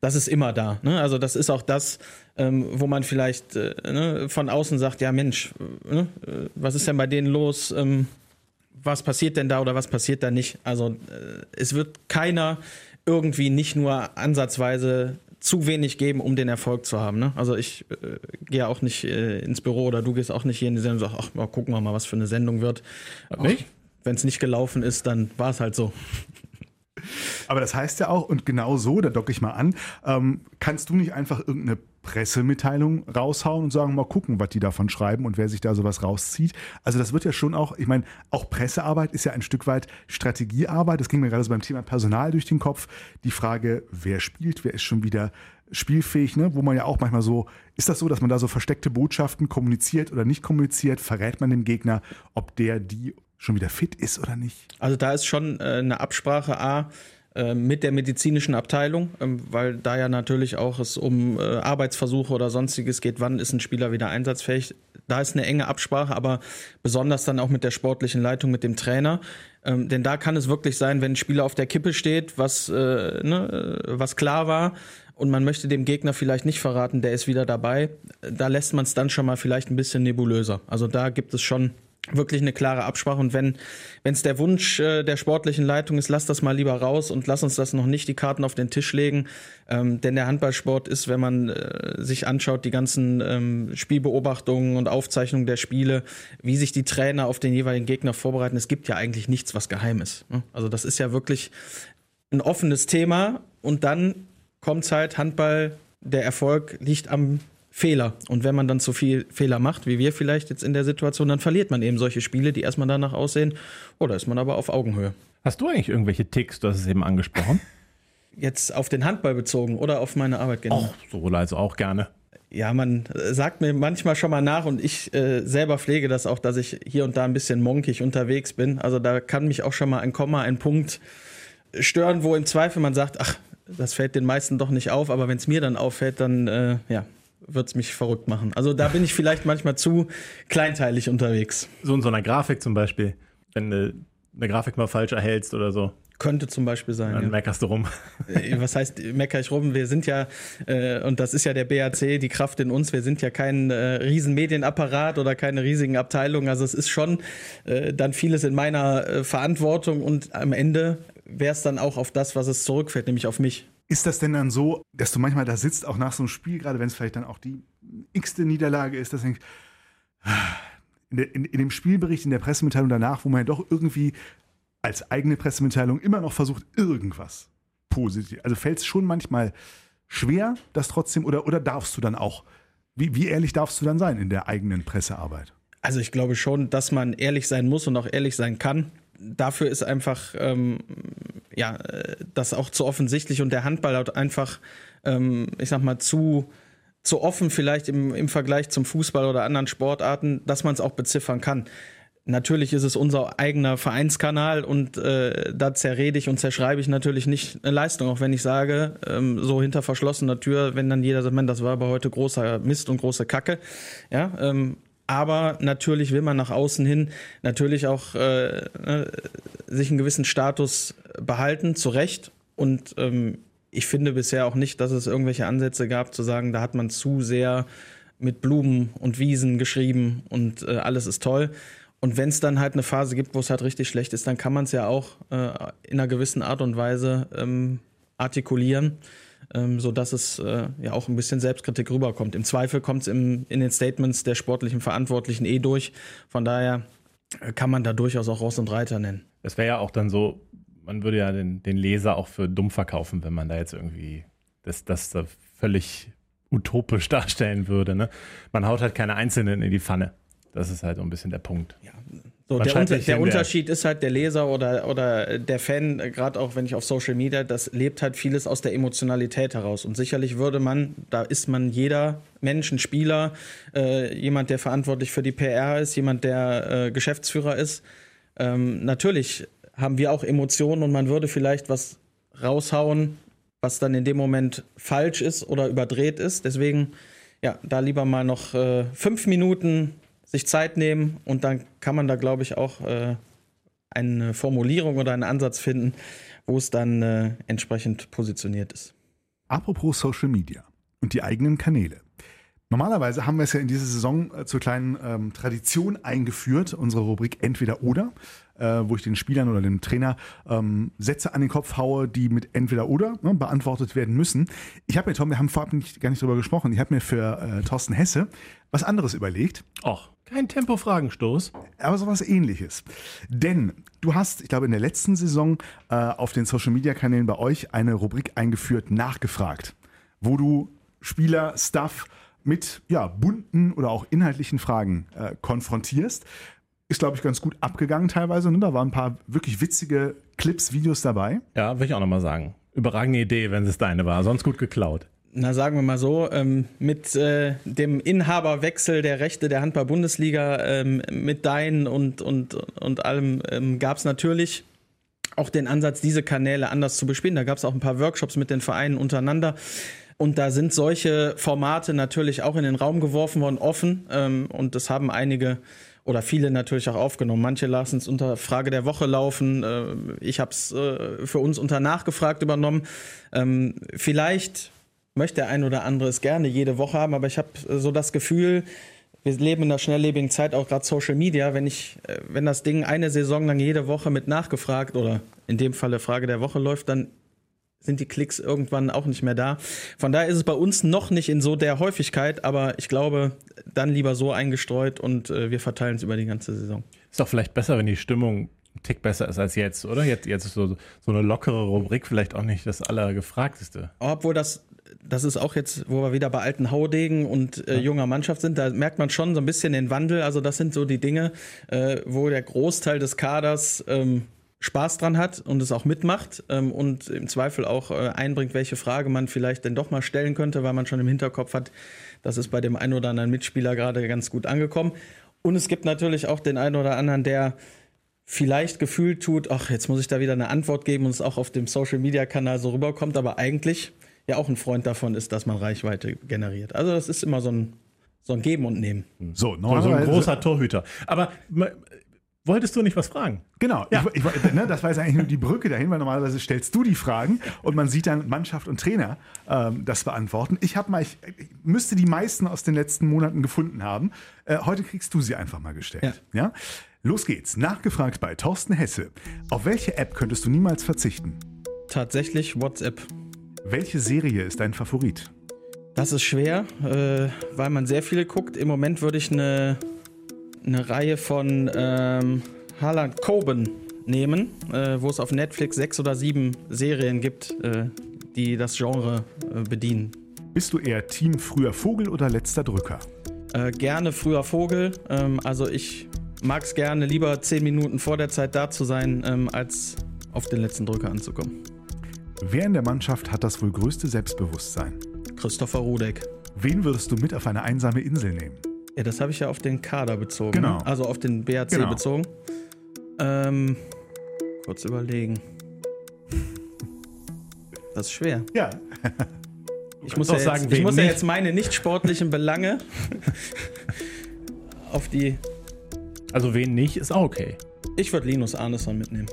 das ist immer da. Ne? Also das ist auch das, ähm, wo man vielleicht äh, ne, von außen sagt, ja Mensch, äh, ne, äh, was ist denn bei denen los? Ähm, was passiert denn da oder was passiert da nicht? Also äh, es wird keiner irgendwie nicht nur ansatzweise zu wenig geben, um den Erfolg zu haben. Ne? Also ich äh, gehe auch nicht äh, ins Büro oder du gehst auch nicht hier in die Sendung und sagst, ach, mal gucken wir mal, was für eine Sendung wird. Wenn es nicht gelaufen ist, dann war es halt so. Aber das heißt ja auch, und genau so, da docke ich mal an, ähm, kannst du nicht einfach irgendeine Pressemitteilung raushauen und sagen, mal gucken, was die davon schreiben und wer sich da sowas rauszieht. Also das wird ja schon auch, ich meine, auch Pressearbeit ist ja ein Stück weit Strategiearbeit. Das ging mir gerade so beim Thema Personal durch den Kopf. Die Frage, wer spielt, wer ist schon wieder spielfähig, ne? wo man ja auch manchmal so, ist das so, dass man da so versteckte Botschaften kommuniziert oder nicht kommuniziert? Verrät man dem Gegner, ob der die schon wieder fit ist oder nicht? Also da ist schon äh, eine Absprache A äh, mit der medizinischen Abteilung, ähm, weil da ja natürlich auch es um äh, Arbeitsversuche oder sonstiges geht, wann ist ein Spieler wieder einsatzfähig. Da ist eine enge Absprache, aber besonders dann auch mit der sportlichen Leitung, mit dem Trainer. Ähm, denn da kann es wirklich sein, wenn ein Spieler auf der Kippe steht, was, äh, ne, was klar war, und man möchte dem Gegner vielleicht nicht verraten, der ist wieder dabei, da lässt man es dann schon mal vielleicht ein bisschen nebulöser. Also da gibt es schon wirklich eine klare Absprache. Und wenn es der Wunsch äh, der sportlichen Leitung ist, lass das mal lieber raus und lass uns das noch nicht die Karten auf den Tisch legen. Ähm, denn der Handballsport ist, wenn man äh, sich anschaut, die ganzen ähm, Spielbeobachtungen und Aufzeichnungen der Spiele, wie sich die Trainer auf den jeweiligen Gegner vorbereiten, es gibt ja eigentlich nichts, was geheim ist. Ne? Also das ist ja wirklich ein offenes Thema. Und dann kommt halt Handball, der Erfolg liegt am Fehler. Und wenn man dann zu viel Fehler macht, wie wir vielleicht jetzt in der Situation, dann verliert man eben solche Spiele, die erstmal danach aussehen. Oder ist man aber auf Augenhöhe. Hast du eigentlich irgendwelche Ticks? Du hast es eben angesprochen. Jetzt auf den Handball bezogen oder auf meine Arbeit genau? Auch sowohl als auch gerne. Ja, man sagt mir manchmal schon mal nach und ich äh, selber pflege das auch, dass ich hier und da ein bisschen monkig unterwegs bin. Also da kann mich auch schon mal ein Komma, ein Punkt stören, wo im Zweifel man sagt, ach, das fällt den meisten doch nicht auf, aber wenn es mir dann auffällt, dann äh, ja, wird es mich verrückt machen. Also da bin ich vielleicht manchmal zu kleinteilig unterwegs. So in so einer Grafik zum Beispiel, wenn du eine Grafik mal falsch erhältst oder so. Könnte zum Beispiel sein. Dann ja. meckerst du rum. Äh, was heißt, mecker ich rum? Wir sind ja, äh, und das ist ja der BAC, die Kraft in uns, wir sind ja kein äh, riesen Medienapparat oder keine riesigen Abteilungen. Also es ist schon äh, dann vieles in meiner äh, Verantwortung und am Ende wäre es dann auch auf das, was es zurückfällt, nämlich auf mich. Ist das denn dann so, dass du manchmal da sitzt, auch nach so einem Spiel, gerade wenn es vielleicht dann auch die x-te Niederlage ist, dass du denkst, in, in, in, dem Spielbericht, in der Pressemitteilung danach, wo man ja doch irgendwie als eigene Pressemitteilung immer noch versucht, irgendwas positiv. Also fällt es schon manchmal schwer, das trotzdem, oder, oder darfst du dann auch, wie, wie ehrlich darfst du dann sein in der eigenen Pressearbeit? Also ich glaube schon, dass man ehrlich sein muss und auch ehrlich sein kann dafür ist einfach ähm, ja das auch zu offensichtlich und der Handball hat einfach, ähm, ich sag mal, zu zu offen vielleicht im, im Vergleich zum Fußball oder anderen Sportarten, dass man es auch beziffern kann. Natürlich ist es unser eigener Vereinskanal und äh, da zerrede ich und zerschreibe ich natürlich nicht eine Leistung, auch wenn ich sage, ähm, so hinter verschlossener Tür, wenn dann jeder sagt, man, das war aber heute großer Mist und große Kacke. Ja, ähm, aber natürlich will man nach außen hin natürlich auch äh, ne, sich einen gewissen Status behalten, zu Recht. Und ähm, ich finde bisher auch nicht, dass es irgendwelche Ansätze gab, zu sagen, da hat man zu sehr mit Blumen und Wiesen geschrieben und äh, alles ist toll. Und wenn es dann halt eine Phase gibt, wo es halt richtig schlecht ist, dann kann man es ja auch äh, in einer gewissen Art und Weise ähm, artikulieren ähm, sodass es äh, ja auch ein bisschen Selbstkritik rüberkommt. Im Zweifel kommt es in den Statements der sportlichen Verantwortlichen eh durch. Von daher äh, kann man da durchaus auch Ross und Reiter nennen. Es wäre ja auch dann so, man würde ja den, den, Leser auch für dumm verkaufen, wenn man da jetzt irgendwie das, das da völlig utopisch darstellen würde. Ne? Man haut halt keine Einzelnen in die Pfanne. Das ist halt so ein bisschen der Punkt. Ja, so, der, Unter der Unterschied ist halt der Leser oder, oder der Fan, gerade auch wenn ich auf Social Media, das lebt halt vieles aus der Emotionalität heraus. Und sicherlich würde man, da ist man jeder Mensch, ein Spieler, äh, jemand, der verantwortlich für die PR ist, jemand, der äh, Geschäftsführer ist. Ähm, natürlich haben wir auch Emotionen und man würde vielleicht was raushauen, was dann in dem Moment falsch ist oder überdreht ist. Deswegen, ja, da lieber mal noch äh, fünf Minuten sich Zeit nehmen und dann kann man da, glaube ich, auch äh, eine Formulierung oder einen Ansatz finden, wo es dann äh, entsprechend positioniert ist. Apropos Social Media und die eigenen Kanäle. Normalerweise haben wir es ja in dieser Saison äh, zur kleinen ähm, Tradition eingeführt, unsere Rubrik Entweder oder, äh, wo ich den Spielern oder dem Trainer ähm, Sätze an den Kopf haue, die mit Entweder oder ne, beantwortet werden müssen. Ich habe mir, Tom, wir haben vorab nicht, gar nicht drüber gesprochen, ich habe mir für äh, Thorsten Hesse was anderes überlegt. Och, kein Tempo-Fragenstoß. Aber sowas ähnliches. Denn du hast, ich glaube, in der letzten Saison äh, auf den Social-Media-Kanälen bei euch eine Rubrik eingeführt, nachgefragt, wo du Spieler, Stuff, mit ja, bunten oder auch inhaltlichen Fragen äh, konfrontierst. Ist, glaube ich, ganz gut abgegangen teilweise. Ne? Da waren ein paar wirklich witzige Clips, Videos dabei. Ja, will ich auch nochmal sagen. Überragende Idee, wenn es deine war. Sonst gut geklaut. Na, sagen wir mal so, ähm, mit äh, dem Inhaberwechsel der Rechte der Handball-Bundesliga, ähm, mit deinen und, und, und allem, ähm, gab es natürlich auch den Ansatz, diese Kanäle anders zu bespielen. Da gab es auch ein paar Workshops mit den Vereinen untereinander. Und da sind solche Formate natürlich auch in den Raum geworfen worden, offen. Ähm, und das haben einige oder viele natürlich auch aufgenommen. Manche lassen es unter Frage der Woche laufen. Äh, ich habe es äh, für uns unter Nachgefragt übernommen. Ähm, vielleicht möchte der ein oder andere es gerne jede Woche haben, aber ich habe so das Gefühl, wir leben in einer schnelllebigen Zeit, auch gerade Social Media. Wenn ich, äh, wenn das Ding eine Saison lang jede Woche mit nachgefragt oder in dem Falle Frage der Woche läuft, dann sind die Klicks irgendwann auch nicht mehr da. Von daher ist es bei uns noch nicht in so der Häufigkeit, aber ich glaube, dann lieber so eingestreut und äh, wir verteilen es über die ganze Saison. Ist doch vielleicht besser, wenn die Stimmung ein Tick besser ist als jetzt, oder? Jetzt, jetzt ist so, so eine lockere Rubrik vielleicht auch nicht das Allergefragteste. Obwohl das, das ist auch jetzt, wo wir wieder bei alten Haudegen und äh, junger Mannschaft sind, da merkt man schon so ein bisschen den Wandel. Also das sind so die Dinge, äh, wo der Großteil des Kaders ähm, Spaß dran hat und es auch mitmacht ähm, und im Zweifel auch äh, einbringt, welche Frage man vielleicht denn doch mal stellen könnte, weil man schon im Hinterkopf hat, das ist bei dem einen oder anderen Mitspieler gerade ganz gut angekommen. Und es gibt natürlich auch den einen oder anderen, der vielleicht gefühlt tut, ach, jetzt muss ich da wieder eine Antwort geben und es auch auf dem Social-Media-Kanal so rüberkommt, aber eigentlich ja auch ein Freund davon ist, dass man Reichweite generiert. Also das ist immer so ein, so ein Geben und Nehmen. So, so ein großer Torhüter. Aber Wolltest du nicht was fragen? Genau, ja. ich, ich, ne, das war jetzt eigentlich nur die Brücke dahin, weil normalerweise stellst du die Fragen und man sieht dann Mannschaft und Trainer ähm, das beantworten. Ich habe mal, ich, ich, müsste die meisten aus den letzten Monaten gefunden haben. Äh, heute kriegst du sie einfach mal gestellt. Ja. ja? Los geht's. Nachgefragt bei Thorsten Hesse. Auf welche App könntest du niemals verzichten? Tatsächlich WhatsApp. Welche Serie ist dein Favorit? Das ist schwer, äh, weil man sehr viele guckt. Im Moment würde ich eine eine Reihe von ähm, Harland Coben nehmen, äh, wo es auf Netflix sechs oder sieben Serien gibt, äh, die das Genre äh, bedienen. Bist du eher Team früher Vogel oder letzter Drücker? Äh, gerne früher Vogel. Ähm, also ich mag es gerne, lieber zehn Minuten vor der Zeit da zu sein, ähm, als auf den letzten Drücker anzukommen. Wer in der Mannschaft hat das wohl größte Selbstbewusstsein? Christopher Rudek. Wen würdest du mit auf eine einsame Insel nehmen? Ja, das habe ich ja auf den Kader bezogen. Genau. Also auf den BAC genau. bezogen. Ähm, kurz überlegen. Das ist schwer. Ja. Ich muss, ja jetzt, sagen, ich muss ja jetzt meine nicht sportlichen Belange auf die. Also wen nicht, ist auch okay. Ich würde Linus Arneson mitnehmen.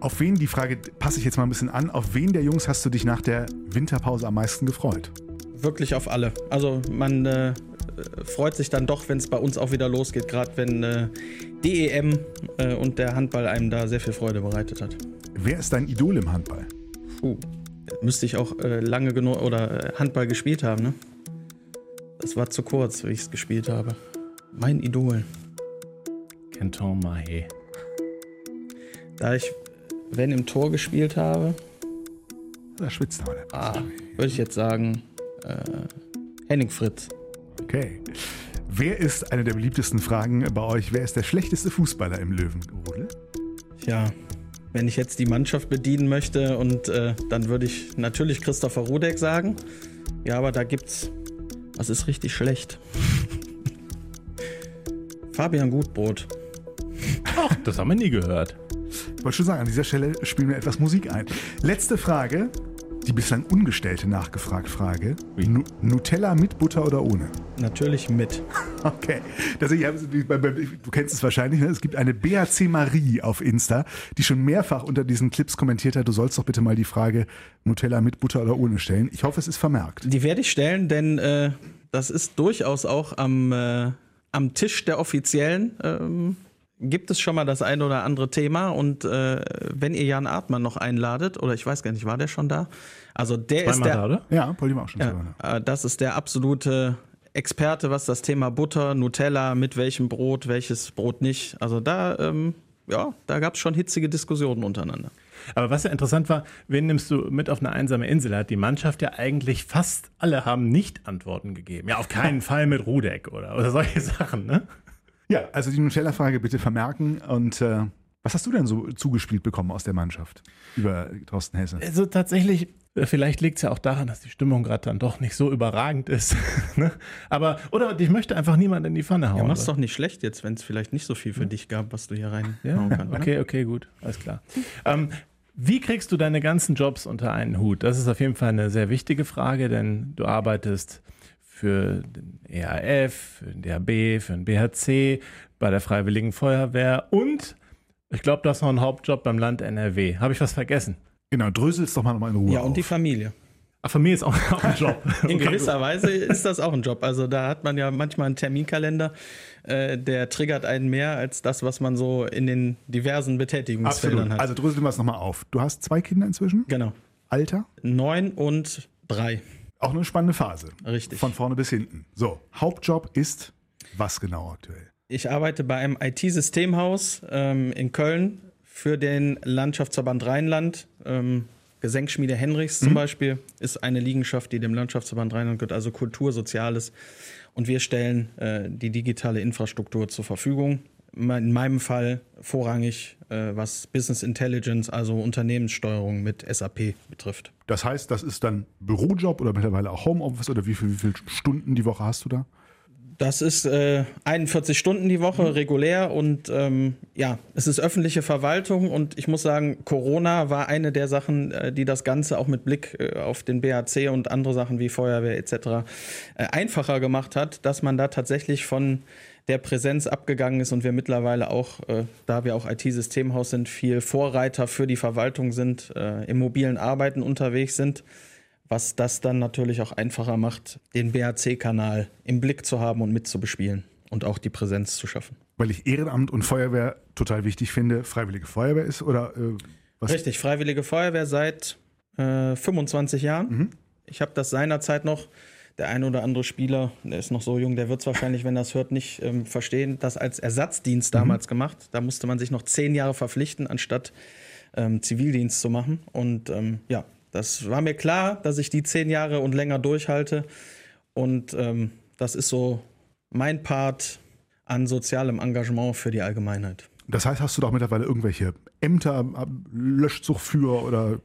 Auf wen, die Frage passe ich jetzt mal ein bisschen an, auf wen der Jungs hast du dich nach der Winterpause am meisten gefreut? Wirklich auf alle. Also man äh, freut sich dann doch, wenn es bei uns auch wieder losgeht, gerade wenn äh, DEM äh, und der Handball einem da sehr viel Freude bereitet hat. Wer ist dein Idol im Handball? Puh, müsste ich auch äh, lange genug oder äh, Handball gespielt haben, ne? Das war zu kurz, wie ich es gespielt habe. Mein Idol. Canton Mahé. Da ich, wenn im Tor gespielt habe. Da schwitzt aber ah, Würde ich jetzt sagen, äh, Henning Fritz. Okay. Wer ist eine der beliebtesten Fragen bei euch? Wer ist der schlechteste Fußballer im Löwenrudel? Ja, wenn ich jetzt die Mannschaft bedienen möchte und äh, dann würde ich natürlich Christopher Rudek sagen. Ja, aber da gibt's. Was ist richtig schlecht? Fabian Gutbrot. Ach, das haben wir nie gehört. Ich wollte schon sagen, an dieser Stelle spielen wir etwas Musik ein. Letzte Frage, die bislang ungestellte Nachgefragt-Frage. Nu Nutella mit Butter oder ohne? Natürlich mit. Okay. Das, ich, du kennst es wahrscheinlich, ne? es gibt eine BAC Marie auf Insta, die schon mehrfach unter diesen Clips kommentiert hat, du sollst doch bitte mal die Frage Nutella mit Butter oder ohne stellen. Ich hoffe, es ist vermerkt. Die werde ich stellen, denn äh, das ist durchaus auch am, äh, am Tisch der Offiziellen. Ähm gibt es schon mal das ein oder andere Thema und äh, wenn ihr Jan Artmann noch einladet, oder ich weiß gar nicht, war der schon da? Also der Zweimal ist der, da, oder? Ja, Paul auch schon. Ja, äh, das ist der absolute Experte, was das Thema Butter, Nutella, mit welchem Brot, welches Brot nicht. Also da, ähm, ja, da gab es schon hitzige Diskussionen untereinander. Aber was ja interessant war, wen nimmst du mit auf eine einsame Insel? Hat die Mannschaft ja eigentlich fast alle haben nicht Antworten gegeben. Ja, auf keinen Fall mit Rudek oder, oder solche Sachen, ne? Ja, also die Nutella-Frage bitte vermerken. Und äh, was hast du denn so zugespielt bekommen aus der Mannschaft über Thorsten Hesse? Also tatsächlich, äh, vielleicht liegt es ja auch daran, dass die Stimmung gerade dann doch nicht so überragend ist. ne? Aber, oder ich möchte einfach niemanden in die Pfanne hauen. Ja, mach's doch nicht schlecht jetzt, wenn es vielleicht nicht so viel für ja. dich gab, was du hier rein ja, kannst. Okay, okay, gut, alles klar. ähm, wie kriegst du deine ganzen Jobs unter einen Hut? Das ist auf jeden Fall eine sehr wichtige Frage, denn du arbeitest für den EAF, für den DHB, für den BHC, bei der Freiwilligen Feuerwehr und ich glaube, du hast noch einen Hauptjob beim Land NRW. Habe ich was vergessen? Genau, drösel es doch mal nochmal in Ruhe. Ja, und auf. die Familie. Ach, Familie ist auch, auch ein Job. in gewisser Weise ist das auch ein Job. Also da hat man ja manchmal einen Terminkalender, äh, der triggert einen mehr als das, was man so in den diversen Betätigungsfeldern Absolut. hat. Also dröseln wir es nochmal auf. Du hast zwei Kinder inzwischen? Genau. Alter? Neun und drei. Auch eine spannende Phase. Richtig. Von vorne bis hinten. So, Hauptjob ist was genau aktuell? Ich arbeite bei einem IT-Systemhaus ähm, in Köln für den Landschaftsverband Rheinland. Ähm, Gesenkschmiede Henrichs zum mhm. Beispiel ist eine Liegenschaft, die dem Landschaftsverband Rheinland gehört, also Kultur, Soziales. Und wir stellen äh, die digitale Infrastruktur zur Verfügung in meinem Fall vorrangig, äh, was Business Intelligence, also Unternehmenssteuerung mit SAP betrifft. Das heißt, das ist dann Bürojob oder mittlerweile auch Homeoffice oder wie, viel, wie viele Stunden die Woche hast du da? Das ist äh, 41 Stunden die Woche mhm. regulär und ähm, ja, es ist öffentliche Verwaltung und ich muss sagen, Corona war eine der Sachen, äh, die das Ganze auch mit Blick äh, auf den BHC und andere Sachen wie Feuerwehr etc. Äh, einfacher gemacht hat, dass man da tatsächlich von der Präsenz abgegangen ist und wir mittlerweile auch, äh, da wir auch IT-Systemhaus sind, viel Vorreiter für die Verwaltung sind, äh, im mobilen Arbeiten unterwegs sind, was das dann natürlich auch einfacher macht, den BAC-Kanal im Blick zu haben und mitzubespielen und auch die Präsenz zu schaffen. Weil ich Ehrenamt und Feuerwehr total wichtig finde, Freiwillige Feuerwehr ist oder äh, was? Richtig, Freiwillige Feuerwehr seit 25 äh, Jahren. Mhm. Ich habe das seinerzeit noch der ein oder andere Spieler, der ist noch so jung, der wird es wahrscheinlich, wenn er es hört, nicht ähm, verstehen, das als Ersatzdienst damals mhm. gemacht. Da musste man sich noch zehn Jahre verpflichten, anstatt ähm, Zivildienst zu machen. Und ähm, ja, das war mir klar, dass ich die zehn Jahre und länger durchhalte. Und ähm, das ist so mein Part an sozialem Engagement für die Allgemeinheit. Das heißt, hast du doch mittlerweile irgendwelche Ämter, äh, Löschzuchtführer oder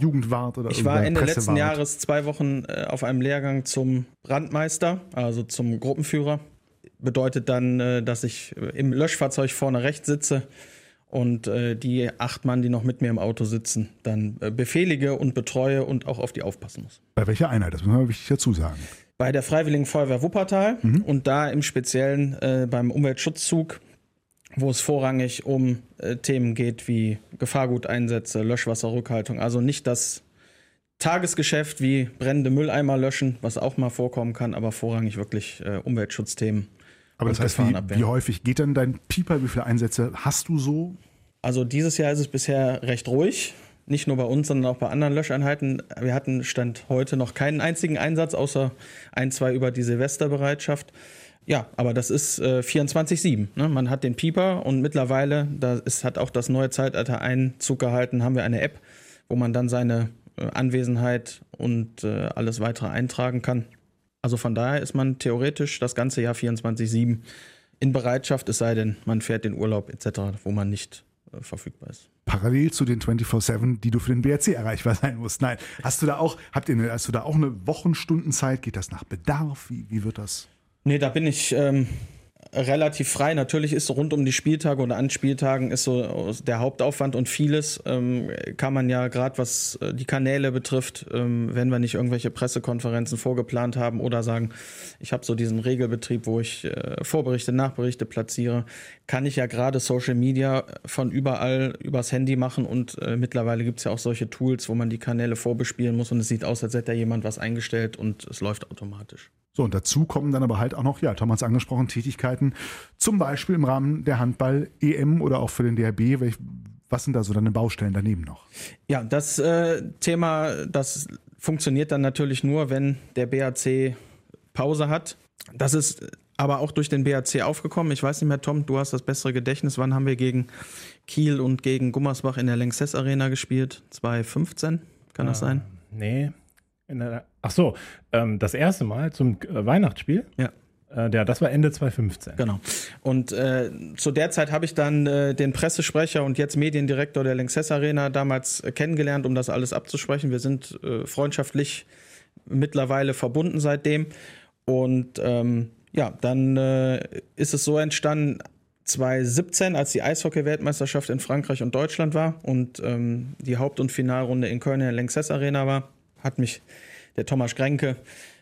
Jugendwart oder Ich war Ende letzten Jahres zwei Wochen äh, auf einem Lehrgang zum Brandmeister, also zum Gruppenführer. Bedeutet dann, äh, dass ich im Löschfahrzeug vorne rechts sitze und die acht Mann, die noch mit mir im Auto sitzen, dann befehlige und betreue und auch auf die aufpassen muss. Bei welcher Einheit? Das muss man wichtig dazu sagen. Bei der Freiwilligen Feuerwehr Wuppertal mhm. und da im Speziellen äh, beim Umweltschutzzug wo es vorrangig um äh, Themen geht wie Gefahrguteinsätze, Löschwasserrückhaltung. Also nicht das Tagesgeschäft wie brennende Mülleimer löschen, was auch mal vorkommen kann, aber vorrangig wirklich äh, Umweltschutzthemen. Aber das heißt, wie, wie, häufig geht dann dein Pieper? Wie viele Einsätze hast du so? Also dieses Jahr ist es bisher recht ruhig. Nicht nur bei uns, sondern auch bei anderen Löscheinheiten. Wir hatten Stand heute noch keinen einzigen Einsatz, außer ein, zwei über die Silvesterbereitschaft. Ja, aber das ist äh, 24-7. Ne? Man hat den Pieper und mittlerweile, da ist, hat auch das neue Zeitalter Einzug gehalten, haben wir eine App, wo man dann seine äh, Anwesenheit und äh, alles weitere eintragen kann. Also von daher ist man theoretisch das ganze Jahr 24-7 in Bereitschaft, es sei denn, man fährt den Urlaub etc., wo man nicht äh, verfügbar ist. Parallel zu den 24-7, die du für den BRC erreichbar sein musst. Nein, hast du da auch, habt ihr, hast du da auch eine Wochenstundenzeit? Geht das nach Bedarf? Wie, wie wird das? Nee, da bin ich ähm, relativ frei. Natürlich ist rund um die Spieltage oder an Spieltagen ist so der Hauptaufwand und vieles ähm, kann man ja gerade was äh, die Kanäle betrifft, ähm, wenn wir nicht irgendwelche Pressekonferenzen vorgeplant haben oder sagen, ich habe so diesen Regelbetrieb, wo ich äh, Vorberichte, Nachberichte platziere, kann ich ja gerade Social Media von überall übers Handy machen und äh, mittlerweile gibt es ja auch solche Tools, wo man die Kanäle vorbespielen muss und es sieht aus, als hätte da jemand was eingestellt und es läuft automatisch. So, und dazu kommen dann aber halt auch noch, ja, Thomas angesprochen, Tätigkeiten, zum Beispiel im Rahmen der Handball-EM oder auch für den DRB. Was sind da so deine Baustellen daneben noch? Ja, das äh, Thema, das funktioniert dann natürlich nur, wenn der BAC Pause hat. Das ist aber auch durch den BAC aufgekommen. Ich weiß nicht mehr, Tom, du hast das bessere Gedächtnis. Wann haben wir gegen Kiel und gegen Gummersbach in der Lanxess Arena gespielt? 2015, kann das sein? Nee, der, ach so, ähm, das erste Mal zum äh, Weihnachtsspiel. Ja. Äh, der, das war Ende 2015. Genau. Und äh, zu der Zeit habe ich dann äh, den Pressesprecher und jetzt Mediendirektor der Lanxess Arena damals äh, kennengelernt, um das alles abzusprechen. Wir sind äh, freundschaftlich mittlerweile verbunden seitdem. Und ähm, ja, dann ist es so entstanden, 2017, als die Eishockey-Weltmeisterschaft in Frankreich und Deutschland war und ähm, die Haupt- und Finalrunde in Köln in der Lanxess Arena war, hat mich der Thomas Grenke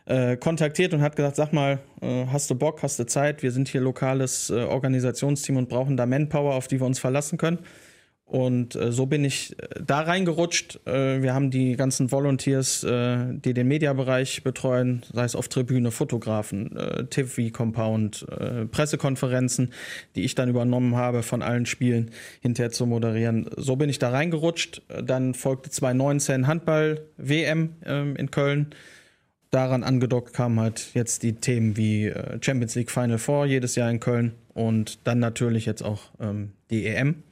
äh, kontaktiert und hat gesagt, sag mal, äh, hast du Bock, hast du Zeit? Wir sind hier lokales äh, Organisationsteam und brauchen da Manpower, auf die wir uns verlassen können. Und äh, so bin ich äh, da reingerutscht. Äh, wir haben die ganzen Volunteers, äh, die den Mediabereich betreuen, sei es auf Tribüne, Fotografen, äh, TV-Compound, äh, Pressekonferenzen, die ich dann übernommen habe, von allen Spielen hinterher zu moderieren. So bin ich da reingerutscht. Dann folgte 2019 Handball-WM ähm, in Köln. Daran angedockt kamen halt jetzt die Themen wie Champions League Final Four jedes Jahr in Köln und dann natürlich jetzt auch ähm, die EM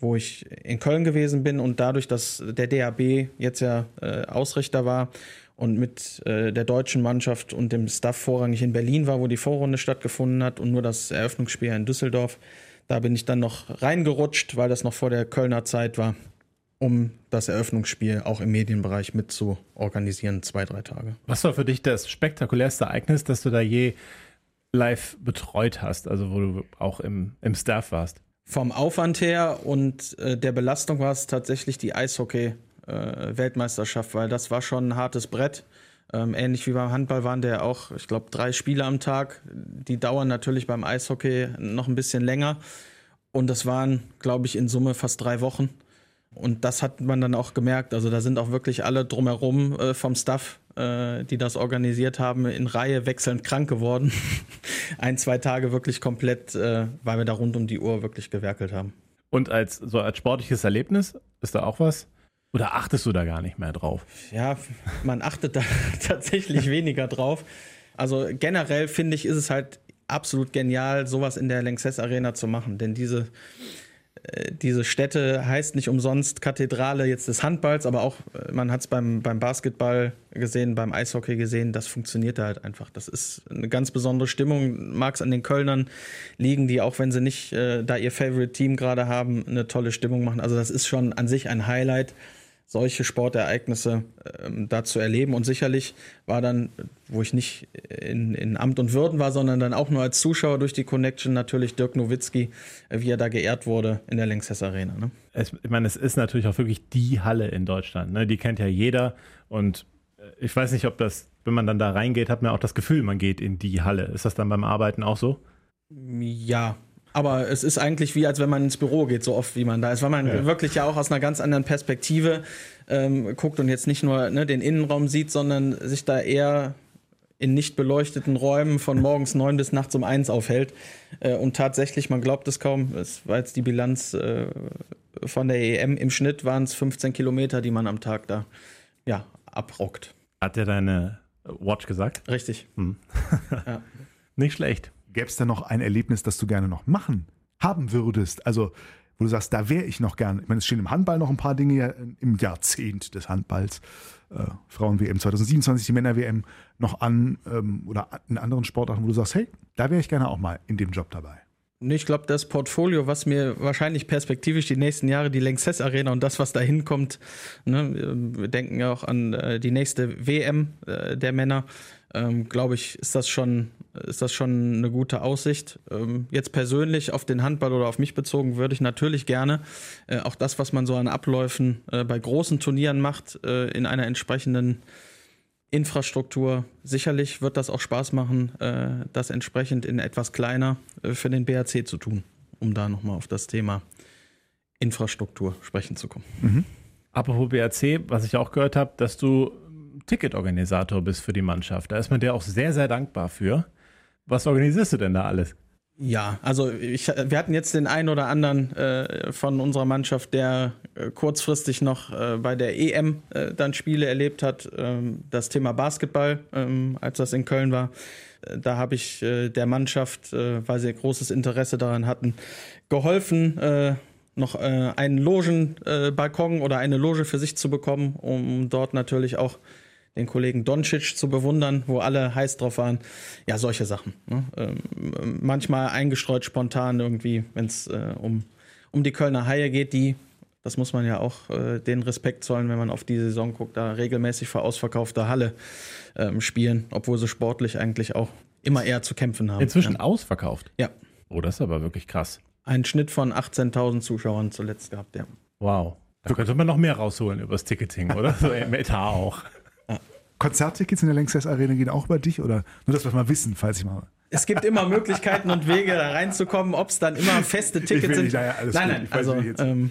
wo ich in Köln gewesen bin und dadurch, dass der DAB jetzt ja äh, Ausrichter war und mit äh, der deutschen Mannschaft und dem Staff vorrangig in Berlin war, wo die Vorrunde stattgefunden hat und nur das Eröffnungsspiel in Düsseldorf, da bin ich dann noch reingerutscht, weil das noch vor der Kölner Zeit war, um das Eröffnungsspiel auch im Medienbereich mit zu organisieren, zwei, drei Tage. Was war für dich das spektakulärste Ereignis, das du da je live betreut hast, also wo du auch im, im Staff warst? Vom Aufwand her und äh, der Belastung war es tatsächlich die Eishockey-Weltmeisterschaft, äh, weil das war schon ein hartes Brett. Ähm, ähnlich wie beim Handball waren der auch, ich glaube, drei Spiele am Tag. Die dauern natürlich beim Eishockey noch ein bisschen länger. Und das waren, glaube ich, in Summe fast drei Wochen. Und das hat man dann auch gemerkt. Also da sind auch wirklich alle drumherum äh, vom Staff, äh, die das organisiert haben, in Reihe wechselnd krank geworden. Ein, zwei Tage wirklich komplett, äh, weil wir da rund um die Uhr wirklich gewerkelt haben. Und als so als sportliches Erlebnis ist da auch was? Oder achtest du da gar nicht mehr drauf? Ja, man achtet da tatsächlich weniger drauf. Also generell finde ich, ist es halt absolut genial, sowas in der Lanxess Arena zu machen. Denn diese diese Stätte heißt nicht umsonst Kathedrale jetzt des Handballs, aber auch, äh, man hat es beim, beim Basketball gesehen, beim Eishockey gesehen, das funktioniert da halt einfach. Das ist eine ganz besondere Stimmung. Mag es an den Kölnern liegen, die auch wenn sie nicht äh, da ihr Favorite Team gerade haben, eine tolle Stimmung machen. Also das ist schon an sich ein Highlight solche Sportereignisse ähm, da zu erleben. Und sicherlich war dann, wo ich nicht in, in Amt und Würden war, sondern dann auch nur als Zuschauer durch die Connection natürlich Dirk Nowitzki, äh, wie er da geehrt wurde in der Lanxess Arena. Ne? Es, ich meine, es ist natürlich auch wirklich die Halle in Deutschland. Ne? Die kennt ja jeder. Und äh, ich weiß nicht, ob das, wenn man dann da reingeht, hat man auch das Gefühl, man geht in die Halle. Ist das dann beim Arbeiten auch so? Ja, aber es ist eigentlich wie, als wenn man ins Büro geht, so oft wie man da ist, weil man ja. wirklich ja auch aus einer ganz anderen Perspektive ähm, guckt und jetzt nicht nur ne, den Innenraum sieht, sondern sich da eher in nicht beleuchteten Räumen von morgens neun bis nachts um eins aufhält. Äh, und tatsächlich, man glaubt es kaum, es war jetzt die Bilanz äh, von der EM, im Schnitt waren es 15 Kilometer, die man am Tag da ja, abrockt. Hat der deine Watch gesagt? Richtig. Hm. ja. Nicht schlecht. Gäbe es da noch ein Erlebnis, das du gerne noch machen haben würdest? Also, wo du sagst, da wäre ich noch gern. Ich meine, es stehen im Handball noch ein paar Dinge im Jahrzehnt des Handballs. Äh, Frauen-WM 2027, die Männer-WM noch an ähm, oder in anderen Sportarten, wo du sagst, hey, da wäre ich gerne auch mal in dem Job dabei. Ich glaube, das Portfolio, was mir wahrscheinlich perspektivisch die nächsten Jahre die Lanxess Arena und das, was da hinkommt, ne, wir denken ja auch an äh, die nächste WM äh, der Männer, ähm, glaube ich, ist das schon, ist das schon eine gute Aussicht. Ähm, jetzt persönlich auf den Handball oder auf mich bezogen würde ich natürlich gerne äh, auch das, was man so an Abläufen äh, bei großen Turnieren macht, äh, in einer entsprechenden Infrastruktur. Sicherlich wird das auch Spaß machen, äh, das entsprechend in etwas kleiner äh, für den BRC zu tun, um da nochmal auf das Thema Infrastruktur sprechen zu kommen. Mhm. Apropos BRC, was ich auch gehört habe, dass du Ticketorganisator bist für die Mannschaft. Da ist man dir auch sehr, sehr dankbar für. Was organisierst du denn da alles? Ja, also ich, wir hatten jetzt den einen oder anderen äh, von unserer Mannschaft, der äh, kurzfristig noch äh, bei der EM äh, dann Spiele erlebt hat. Ähm, das Thema Basketball, ähm, als das in Köln war, äh, da habe ich äh, der Mannschaft, weil sie großes Interesse daran hatten, geholfen, noch einen Logenbalkon oder eine Loge für sich zu bekommen, um dort natürlich auch den Kollegen Doncic zu bewundern, wo alle heiß drauf waren. Ja, solche Sachen. Ne? Ähm, manchmal eingestreut spontan irgendwie, wenn es äh, um, um die Kölner Haie geht, die, das muss man ja auch äh, den Respekt zollen, wenn man auf die Saison guckt, da regelmäßig vor ausverkaufter Halle ähm, spielen, obwohl sie sportlich eigentlich auch immer eher zu kämpfen haben. Inzwischen ja. ausverkauft? Ja. Oh, das ist aber wirklich krass. Ein Schnitt von 18.000 Zuschauern zuletzt gehabt, ja. Wow. Da könnte man noch mehr rausholen übers Ticketing, oder? So im Etat auch. Konzerttickets in der Lanxess Arena gehen auch über dich oder nur, dass wir mal wissen, falls ich mal. Es gibt immer Möglichkeiten und Wege, da reinzukommen, ob es dann immer feste Tickets sind. Ja, alles nein, nein, ich also ähm,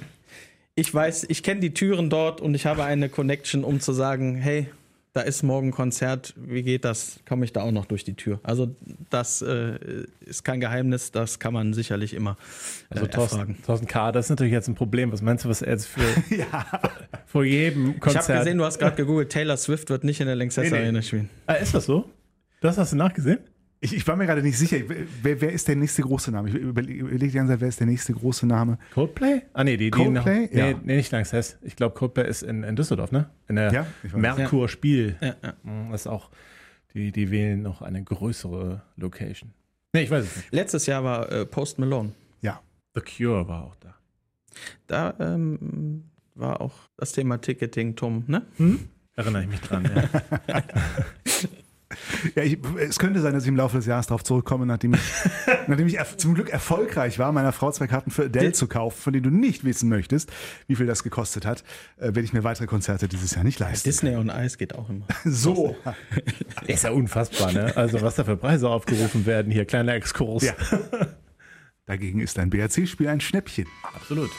ich weiß, ich kenne die Türen dort und ich habe eine Connection, um zu sagen, hey, da ist morgen Konzert, wie geht das? Komme ich da auch noch durch die Tür? Also das äh, ist kein Geheimnis, das kann man sicherlich immer äh, also Thorsten, Thorsten K., das ist natürlich jetzt ein Problem. Was meinst du, was er jetzt für ja. vor jedem Konzert... Ich habe gesehen, du hast gerade gegoogelt, Taylor Swift wird nicht in der Lanxess nee, Arena spielen. Ah, ist das so? Das hast du nachgesehen? Ich, ich, war mir gerade nicht sicher, wer, wer, ist der nächste große Name? Ich überlege überleg die ganze Zeit, wer ist der nächste große Name? Coldplay? Ah, nee, die, Coldplay? Die noch, nee, ja. nee, nicht Lanxess. Ich glaube, Coldplay ist in, in, Düsseldorf, ne? In der ja, Merkur Spiel. Ja, ja. Mhm, das ist auch, die, die wählen noch eine größere Location. Nee, ich weiß es nicht. Letztes Jahr war äh, Post Malone. Ja. The Cure war auch da. Da ähm, war auch das Thema Ticketing, Tom, ne? Hm? Erinnere ich mich dran, ja. Ja, ich, es könnte sein, dass ich im Laufe des Jahres darauf zurückkomme, nachdem ich, nachdem ich zum Glück erfolgreich war, meiner Frau zwei Karten für Adele zu kaufen, von denen du nicht wissen möchtest, wie viel das gekostet hat, äh, werde ich mir weitere Konzerte dieses Jahr nicht leisten. Disney und Eis geht auch immer. so. Ist ja unfassbar, ne? Also was da für Preise aufgerufen werden, hier kleiner Exkurs. Ja. Dagegen ist ein BRC-Spiel ein Schnäppchen. Absolut.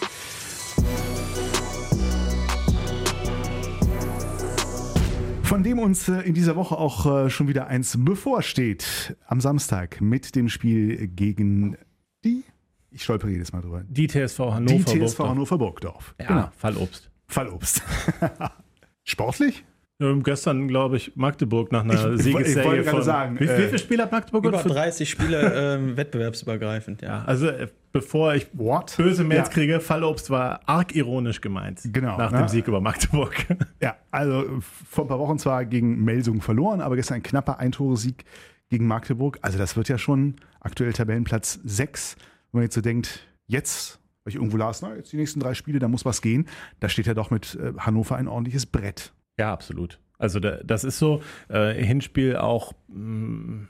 Von dem uns äh, in dieser Woche auch äh, schon wieder eins bevorsteht. Am Samstag mit dem Spiel gegen die, ich stolpere jedes Mal drüber. Die TSV Hannover. Die TSV Burgdorf. Hannover Burgdorf. Ja, genau. Fallobst. Fallobst. Sportlich? Ähm, gestern, glaube ich, Magdeburg nach einer ich, Siegesserie. Ich wollte gerade sagen. Wie, äh, wie viele Spiele hat Magdeburg? Über 30 Spiele ähm, wettbewerbsübergreifend, ja. Also, äh, bevor ich What? böse Mails ja. kriege, Fallobst war arg ironisch gemeint. Genau. Nach ne? dem Sieg über Magdeburg. Ja, also vor ein paar Wochen zwar gegen Melsungen verloren, aber gestern ein knapper Eintore-Sieg gegen Magdeburg. Also, das wird ja schon aktuell Tabellenplatz 6. Wenn man jetzt so denkt, jetzt weil ich irgendwo las, na, jetzt die nächsten drei Spiele, da muss was gehen. Da steht ja doch mit äh, Hannover ein ordentliches Brett. Ja, absolut. Also da, das ist so. Äh, Hinspiel auch. Mh, mm,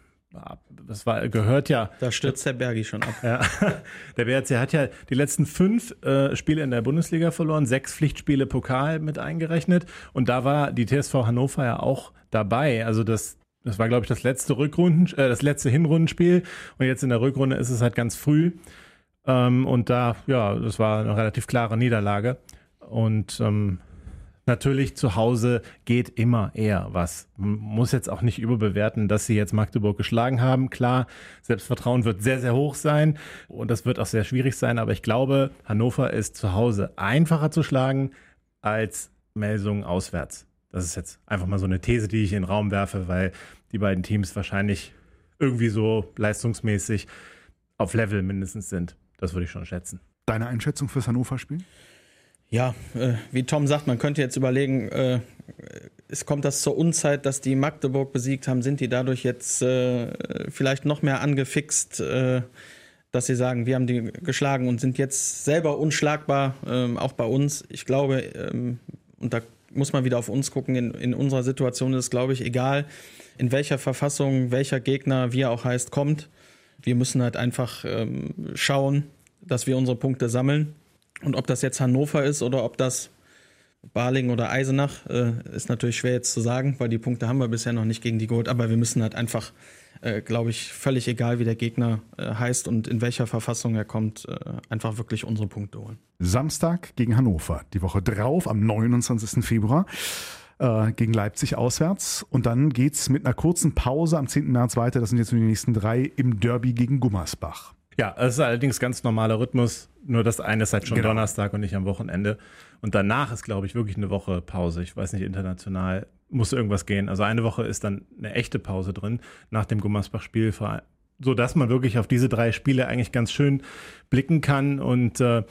das war, gehört ja. Da stürzt der Bergi schon ab. Ja, der BRC hat ja die letzten fünf äh, Spiele in der Bundesliga verloren, sechs Pflichtspiele Pokal mit eingerechnet. Und da war die TSV Hannover ja auch dabei. Also das, das war, glaube ich, das letzte Rückrunden, äh, das letzte Hinrundenspiel. Und jetzt in der Rückrunde ist es halt ganz früh. Ähm, und da, ja, das war eine relativ klare Niederlage. Und ähm, natürlich zu Hause geht immer eher was. Man muss jetzt auch nicht überbewerten, dass sie jetzt Magdeburg geschlagen haben. Klar, Selbstvertrauen wird sehr, sehr hoch sein und das wird auch sehr schwierig sein, aber ich glaube, Hannover ist zu Hause einfacher zu schlagen als Melsungen auswärts. Das ist jetzt einfach mal so eine These, die ich in den Raum werfe, weil die beiden Teams wahrscheinlich irgendwie so leistungsmäßig auf Level mindestens sind. Das würde ich schon schätzen. Deine Einschätzung fürs Hannover-Spiel? Ja, äh, wie Tom sagt, man könnte jetzt überlegen, äh, es kommt das zur Unzeit, dass die Magdeburg besiegt haben, sind die dadurch jetzt äh, vielleicht noch mehr angefixt, äh, dass sie sagen, wir haben die geschlagen und sind jetzt selber unschlagbar, ähm, auch bei uns. Ich glaube, ähm, und da muss man wieder auf uns gucken, in, in unserer Situation ist es, glaube ich, egal, in welcher Verfassung welcher Gegner, wie er auch heißt, kommt. Wir müssen halt einfach ähm, schauen, dass wir unsere Punkte sammeln. Und ob das jetzt Hannover ist oder ob das Baling oder Eisenach, äh, ist natürlich schwer jetzt zu sagen, weil die Punkte haben wir bisher noch nicht gegen die geholt. Aber wir müssen halt einfach, äh, glaube ich, völlig egal, wie der Gegner äh, heißt und in welcher Verfassung er kommt, äh, einfach wirklich unsere Punkte holen. Samstag gegen Hannover, die Woche drauf, am 29. Februar äh, gegen Leipzig auswärts. Und dann geht's mit einer kurzen Pause am 10. März weiter. Das sind jetzt nur die nächsten drei im Derby gegen Gummersbach. Ja, es ist allerdings ganz normaler Rhythmus. Nur das eine ist halt schon Genau. Donnerstag und nicht am Wochenende. Und danach ist, glaube ich, wirklich eine Woche Pause. Ich weiß nicht, international muss irgendwas gehen. Also eine Woche ist dann eine echte Pause drin nach dem Gummersbach-Spiel, so dass man wirklich auf diese drei Spiele eigentlich ganz schön blicken kann. Und äh,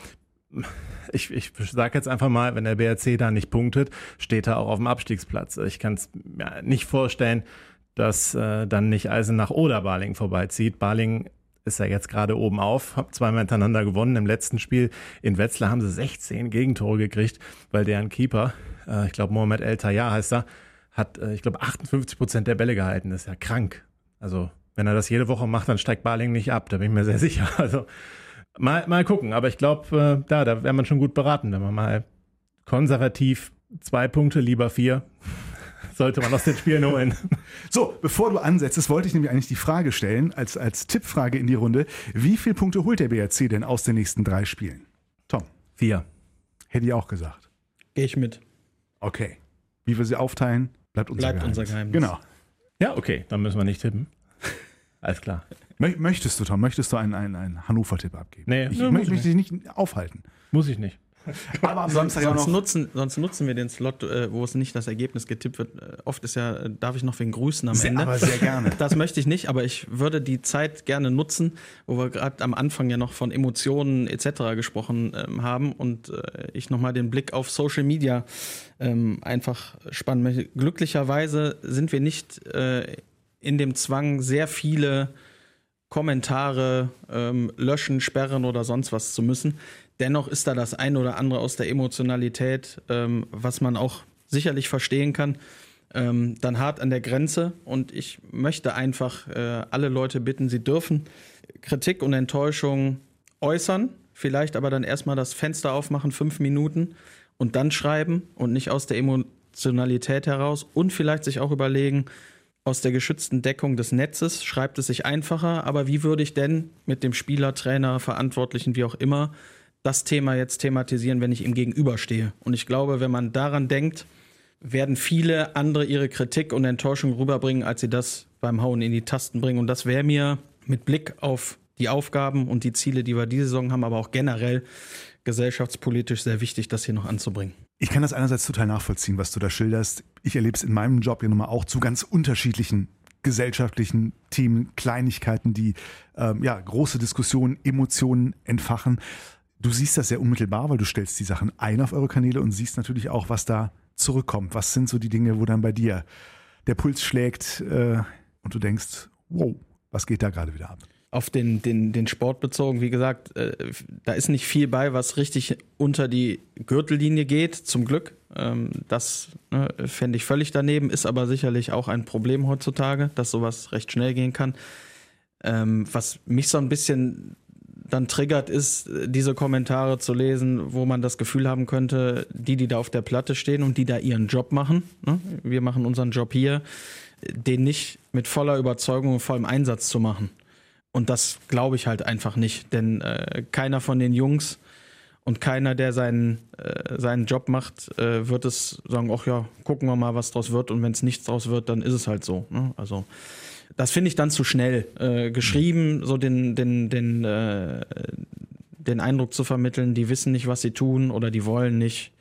ich, ich sage jetzt einfach mal, wenn der BRC da nicht punktet, steht er auch auf dem Abstiegsplatz. Ich kann es mir nicht vorstellen, dass äh, dann nicht Eisenach oder Baling vorbeizieht. Baling ist ja jetzt gerade oben auf, hat zweimal hintereinander gewonnen. Im letzten Spiel in Wetzlar haben sie 16 Gegentore gekriegt, weil deren Keeper, äh, ich glaube Mohamed El Tayyar heißt er, hat, äh, ich glaube, 58 Prozent der Bälle gehalten. Das ist ja krank. Also, wenn er das jede Woche macht, dann steigt Baling nicht ab. Da bin ich mir sehr sicher. Also, mal, mal gucken. Aber ich glaube, äh, da, da wäre man schon gut beraten, wenn man mal konservativ zwei Punkte, lieber vier, sollte man aus den Spielen holen. So, bevor du ansetzt, wollte ich nämlich eigentlich die Frage stellen, als, als Tippfrage in die Runde. Wie viele Punkte holt der BRC denn aus den nächsten drei Spielen? Tom, Vier. hätte ich auch gesagt. Gehe ich mit. Okay. Wie wir sie aufteilen, bleibt unser Bleibt Geheimnis. unser Geheimnis. Genau. Ja, okay, dann müssen wir nicht tippen. Alles klar. Mö- Möchtest du, Tom, möchtest du einen, einen, einen Hannover-Tipp abgeben? Nee, ich nee, ich möchte dich nicht aufhalten. Muss ich nicht. Aber am Samstag ja Sonst nutzen, sonst nutzen wir den Slot, äh, wo es nicht das Ergebnis getippt wird. Äh, Oft ist ja, äh, darf ich noch wen grüßen am Sehr, Ende. aber sehr gerne. Das möchte ich nicht, aber ich würde die Zeit gerne nutzen, wo wir gerade am Anfang ja noch von Emotionen etc. gesprochen ähm, haben und äh, ich nochmal den Blick auf Social Media ähm, einfach spannen möchte. Glücklicherweise sind wir nicht äh, in dem Zwang, sehr viele Kommentare ähm, löschen, sperren oder sonst was zu müssen. Dennoch ist da das ein oder andere aus der Emotionalität, ähm, was man auch sicherlich verstehen kann, ähm, dann hart an der Grenze. Und ich möchte einfach äh, alle Leute bitten, sie dürfen Kritik und Enttäuschung äußern, vielleicht aber dann erstmal das Fenster aufmachen, fünf Minuten und dann schreiben und nicht aus der Emotionalität heraus und vielleicht sich auch überlegen, aus der geschützten Deckung des Netzes schreibt es sich einfacher, aber wie würde ich denn mit dem Spieler, Trainer, Verantwortlichen, wie auch immer, das Thema jetzt thematisieren, wenn ich ihm gegenüberstehe? Und ich glaube, wenn man daran denkt, werden viele andere ihre Kritik und Enttäuschung rüberbringen, als sie das beim Hauen in die Tasten bringen. Und das wäre mir mit Blick auf die Aufgaben und die Ziele, die wir diese Saison haben, aber auch generell gesellschaftspolitisch sehr wichtig, das hier noch anzubringen. Ich kann das einerseits total nachvollziehen, was du da schilderst. Ich erlebe es in meinem Job ja nun mal auch zu ganz unterschiedlichen gesellschaftlichen Themen, Kleinigkeiten, die ähm, ja große Diskussionen, Emotionen entfachen. Du siehst das sehr unmittelbar, weil du stellst die Sachen ein auf eure Kanäle und siehst natürlich auch, was da zurückkommt. Was sind so die Dinge, wo dann bei dir der Puls schlägt äh, und du denkst, wow, was geht da gerade wieder ab? auf den, den, den Sport bezogen, wie gesagt, äh, da ist nicht viel bei, was richtig unter die Gürtellinie geht, zum Glück. Ähm, das ne, fände ich völlig daneben, ist aber sicherlich auch ein Problem heutzutage, dass sowas recht schnell gehen kann. Ähm, was mich so ein bisschen dann triggert, ist, diese Kommentare zu lesen, wo man das Gefühl haben könnte, die, die da auf der Platte stehen und die da ihren Job machen, ne? wir machen unseren Job hier, den nicht mit voller Überzeugung und vollem Einsatz zu machen. Und das glaube ich halt einfach nicht, denn äh, keiner von den Jungs und keiner, der seinen, äh, seinen Job macht, äh, wird es sagen, ach ja, gucken wir mal, was draus wird. Und wenn es nichts draus wird, dann ist es halt so. Ne? Also das finde ich dann zu schnell äh, geschrieben, so den, den, den, äh, den Eindruck zu vermitteln, die wissen nicht, was sie tun oder die wollen nicht.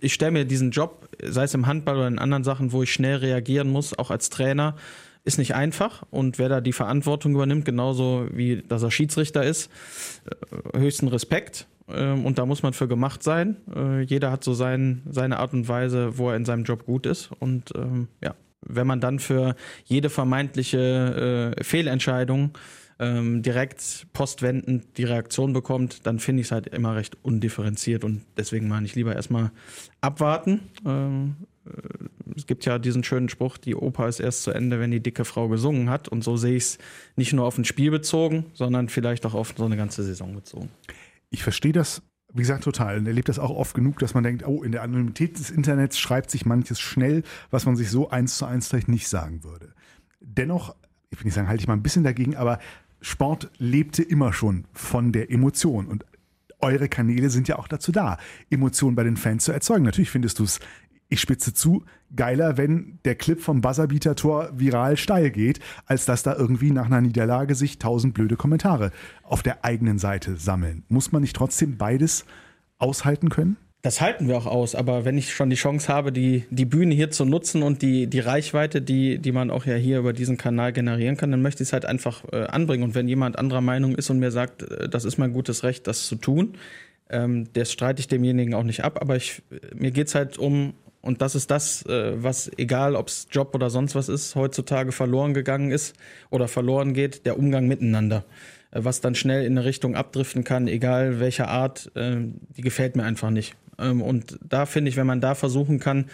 Ich stelle mir diesen Job, sei es im Handball oder in anderen Sachen, wo ich schnell reagieren muss, auch als Trainer, ist nicht einfach. Und wer da die Verantwortung übernimmt, genauso wie dass er Schiedsrichter ist, äh, höchsten Respekt. Ähm, Und da muss man für gemacht sein. Äh, Jeder hat so sein, seine Art und Weise, wo er in seinem Job gut ist. Und ähm, ja, wenn man dann für jede vermeintliche äh, Fehlentscheidung ähm, direkt postwendend die Reaktion bekommt, dann finde ich es halt immer recht undifferenziert und deswegen meine ich lieber erstmal abwarten, ähm, äh, es gibt ja diesen schönen Spruch, die Oper ist erst zu Ende, wenn die dicke Frau gesungen hat. Und so sehe ich es nicht nur auf ein Spiel bezogen, sondern vielleicht auch auf so eine ganze Saison bezogen. Ich verstehe das, wie gesagt, total. Und erlebt das auch oft genug, dass man denkt, oh, in der Anonymität des Internets schreibt sich manches schnell, was man sich so eins zu eins vielleicht nicht sagen würde. Dennoch, ich will nicht sagen, halte ich mal ein bisschen dagegen, aber Sport lebte immer schon von der Emotion. Und eure Kanäle sind ja auch dazu da, Emotionen bei den Fans zu erzeugen. Natürlich findest du es, ich spitze zu, geiler, wenn der Clip vom Buzzerbeater-Tor viral steil geht, als dass da irgendwie nach einer Niederlage sich tausend blöde Kommentare auf der eigenen Seite sammeln. Muss man nicht trotzdem beides aushalten können? Das halten wir auch aus, aber wenn ich schon die Chance habe, die, die Bühne hier zu nutzen und die, die Reichweite, die, die man auch ja hier über diesen Kanal generieren kann, dann möchte ich es halt einfach äh, anbringen. Und wenn jemand anderer Meinung ist und mir sagt, äh, das ist mein gutes Recht, das zu tun, ähm, das streite ich demjenigen auch nicht ab. Aber ich, mir geht es halt um, und das ist das, äh, was, egal ob es Job oder sonst was ist, heutzutage verloren gegangen ist oder verloren geht, der Umgang miteinander. Äh, was dann schnell in eine Richtung abdriften kann, egal welcher Art, äh, die gefällt mir einfach nicht. Ähm, und da finde ich, wenn man da versuchen kann,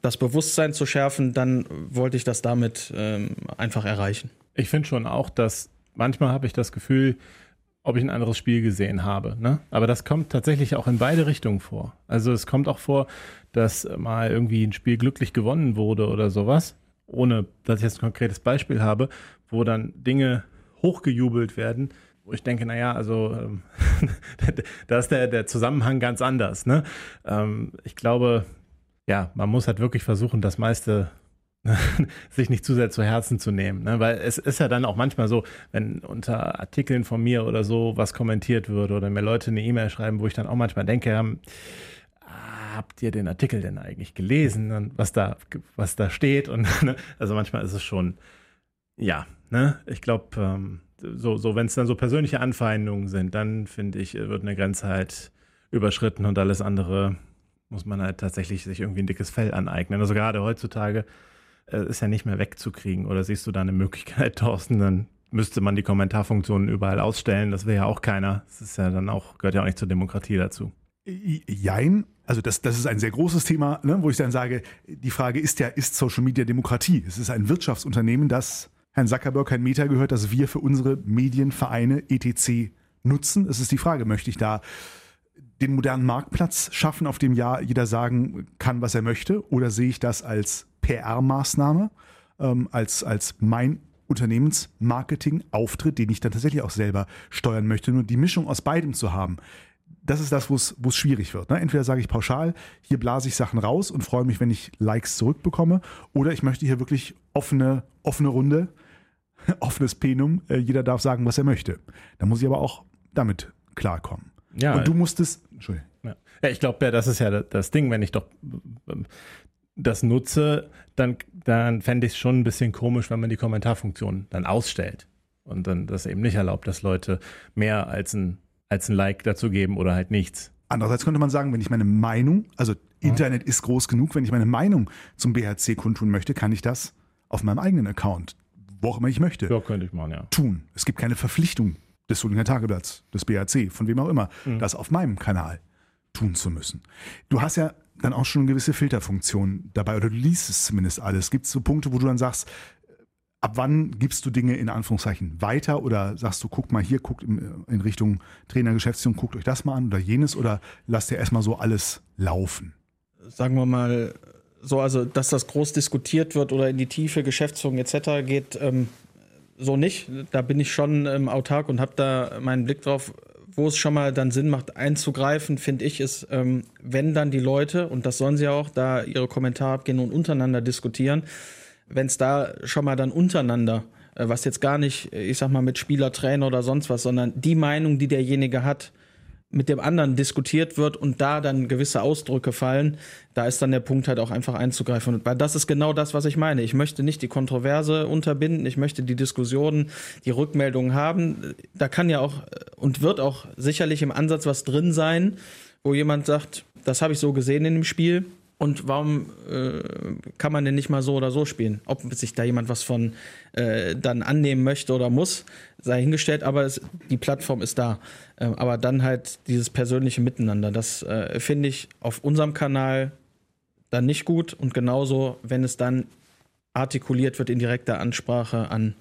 das Bewusstsein zu schärfen, dann wollte ich das damit ähm, einfach erreichen. Ich finde schon auch, dass manchmal habe ich das Gefühl, ob ich ein anderes Spiel gesehen habe. Ne? Aber das kommt tatsächlich auch in beide Richtungen vor. Also es kommt auch vor, dass mal irgendwie ein Spiel glücklich gewonnen wurde oder sowas, ohne dass ich jetzt ein konkretes Beispiel habe, wo dann Dinge hochgejubelt werden, wo ich denke, naja, also ähm, da ist der, der Zusammenhang ganz anders. Ne? Ähm, ich glaube, ja, man muss halt wirklich versuchen, das meiste sich nicht zu sehr zu Herzen zu nehmen. Ne? Weil es ist ja dann auch manchmal so, wenn unter Artikeln von mir oder so was kommentiert wird oder mir Leute eine E-Mail schreiben, wo ich dann auch manchmal denke, ah, habt ihr den Artikel denn eigentlich gelesen und was da, was da steht? Und ne? also manchmal ist es schon, ja, ne? Ich glaube, ähm, so, so wenn es dann so persönliche Anfeindungen sind, dann finde ich, wird eine Grenze halt überschritten und alles andere muss man halt tatsächlich sich irgendwie ein dickes Fell aneignen. Also gerade heutzutage äh, ist ja nicht mehr wegzukriegen. Oder siehst du da eine Möglichkeit, Thorsten, dann müsste man die Kommentarfunktionen überall ausstellen. Das will ja auch keiner. Das ist ja dann auch, gehört ja auch nicht zur Demokratie dazu. Jein, also das, das ist ein sehr großes Thema, ne, wo ich dann sage, die Frage ist ja, ist Social Media Demokratie? Es ist ein Wirtschaftsunternehmen, das Herrn Zuckerberg kein Meter gehört, dass wir für unsere Medienvereine etc. nutzen. Es ist die Frage, möchte ich da den modernen Marktplatz schaffen, auf dem ja jeder sagen kann, was er möchte, oder sehe ich das als PR-Maßnahme, ähm, als, als mein Unternehmensmarketing-Auftritt, den ich dann tatsächlich auch selber steuern möchte. Nur die Mischung aus beidem zu haben, das ist das, wo es schwierig wird. Ne? Entweder sage ich pauschal, hier blase ich Sachen raus und freue mich, wenn ich Likes zurückbekomme, oder ich möchte hier wirklich offene, offene Runde, offenes Plenum, äh, jeder darf sagen, was er möchte. Da muss ich aber auch damit klarkommen. Ja, und du musstest, Entschuldigung. Ja. ja ich glaube, ja, das ist ja das Ding, wenn ich doch ähm, das nutze, dann, dann fände ich es schon ein bisschen komisch, wenn man die Kommentarfunktion dann ausstellt und dann das eben nicht erlaubt, dass Leute mehr als ein als ein Like dazu geben oder halt nichts. Andererseits könnte man sagen, wenn ich meine Meinung, also Internet ist groß genug, wenn ich meine Meinung zum BHC kundtun möchte, kann ich das auf meinem eigenen Account, wo auch immer ich möchte, ja, könnte ich machen, ja. tun. Es gibt keine Verpflichtung des Solinger Tageblatts, des BHC, von wem auch immer, mhm. das auf meinem Kanal tun zu müssen. Du hast ja dann auch schon eine gewisse Filterfunktion dabei oder du liest es zumindest alles. Gibt es so Punkte, wo du dann sagst, ab wann gibst du Dinge in Anführungszeichen weiter oder sagst du, guck mal hier, guckt in, in Richtung Trainer, Geschäftsführung, guckt euch das mal an oder jenes oder lasst ihr erstmal so alles laufen? Sagen wir mal so, also dass das groß diskutiert wird oder in die Tiefe Geschäftsführung etc. geht, ähm, so nicht. Da bin ich schon ähm, autark und habe da meinen Blick drauf. Wo es schon mal dann Sinn macht, einzugreifen, finde ich, ist, ähm, wenn dann die Leute, und das sollen sie auch, da ihre Kommentare abgehen und untereinander diskutieren, wenn es da schon mal dann untereinander, äh, was jetzt gar nicht, ich sag mal, mit Spieler, Trainer oder sonst was, sondern die Meinung, die derjenige hat, mit dem anderen diskutiert wird und da dann gewisse Ausdrücke fallen, da ist dann der Punkt halt auch einfach einzugreifen. Und das ist genau das, was ich meine. Ich möchte nicht die Kontroverse unterbinden, ich möchte die Diskussionen, die Rückmeldungen haben. Da kann ja auch und wird auch sicherlich im Ansatz was drin sein, wo jemand sagt, das habe ich so gesehen in dem Spiel, und warum äh, kann man denn nicht mal so oder so spielen? Ob sich da jemand was von äh, dann annehmen möchte oder muss, sei hingestellt, aber es, die Plattform ist da. Ähm, aber dann halt dieses persönliche Miteinander, das äh, finde ich auf unserem Kanal dann nicht gut. Und genauso, wenn es dann artikuliert wird in direkter Ansprache an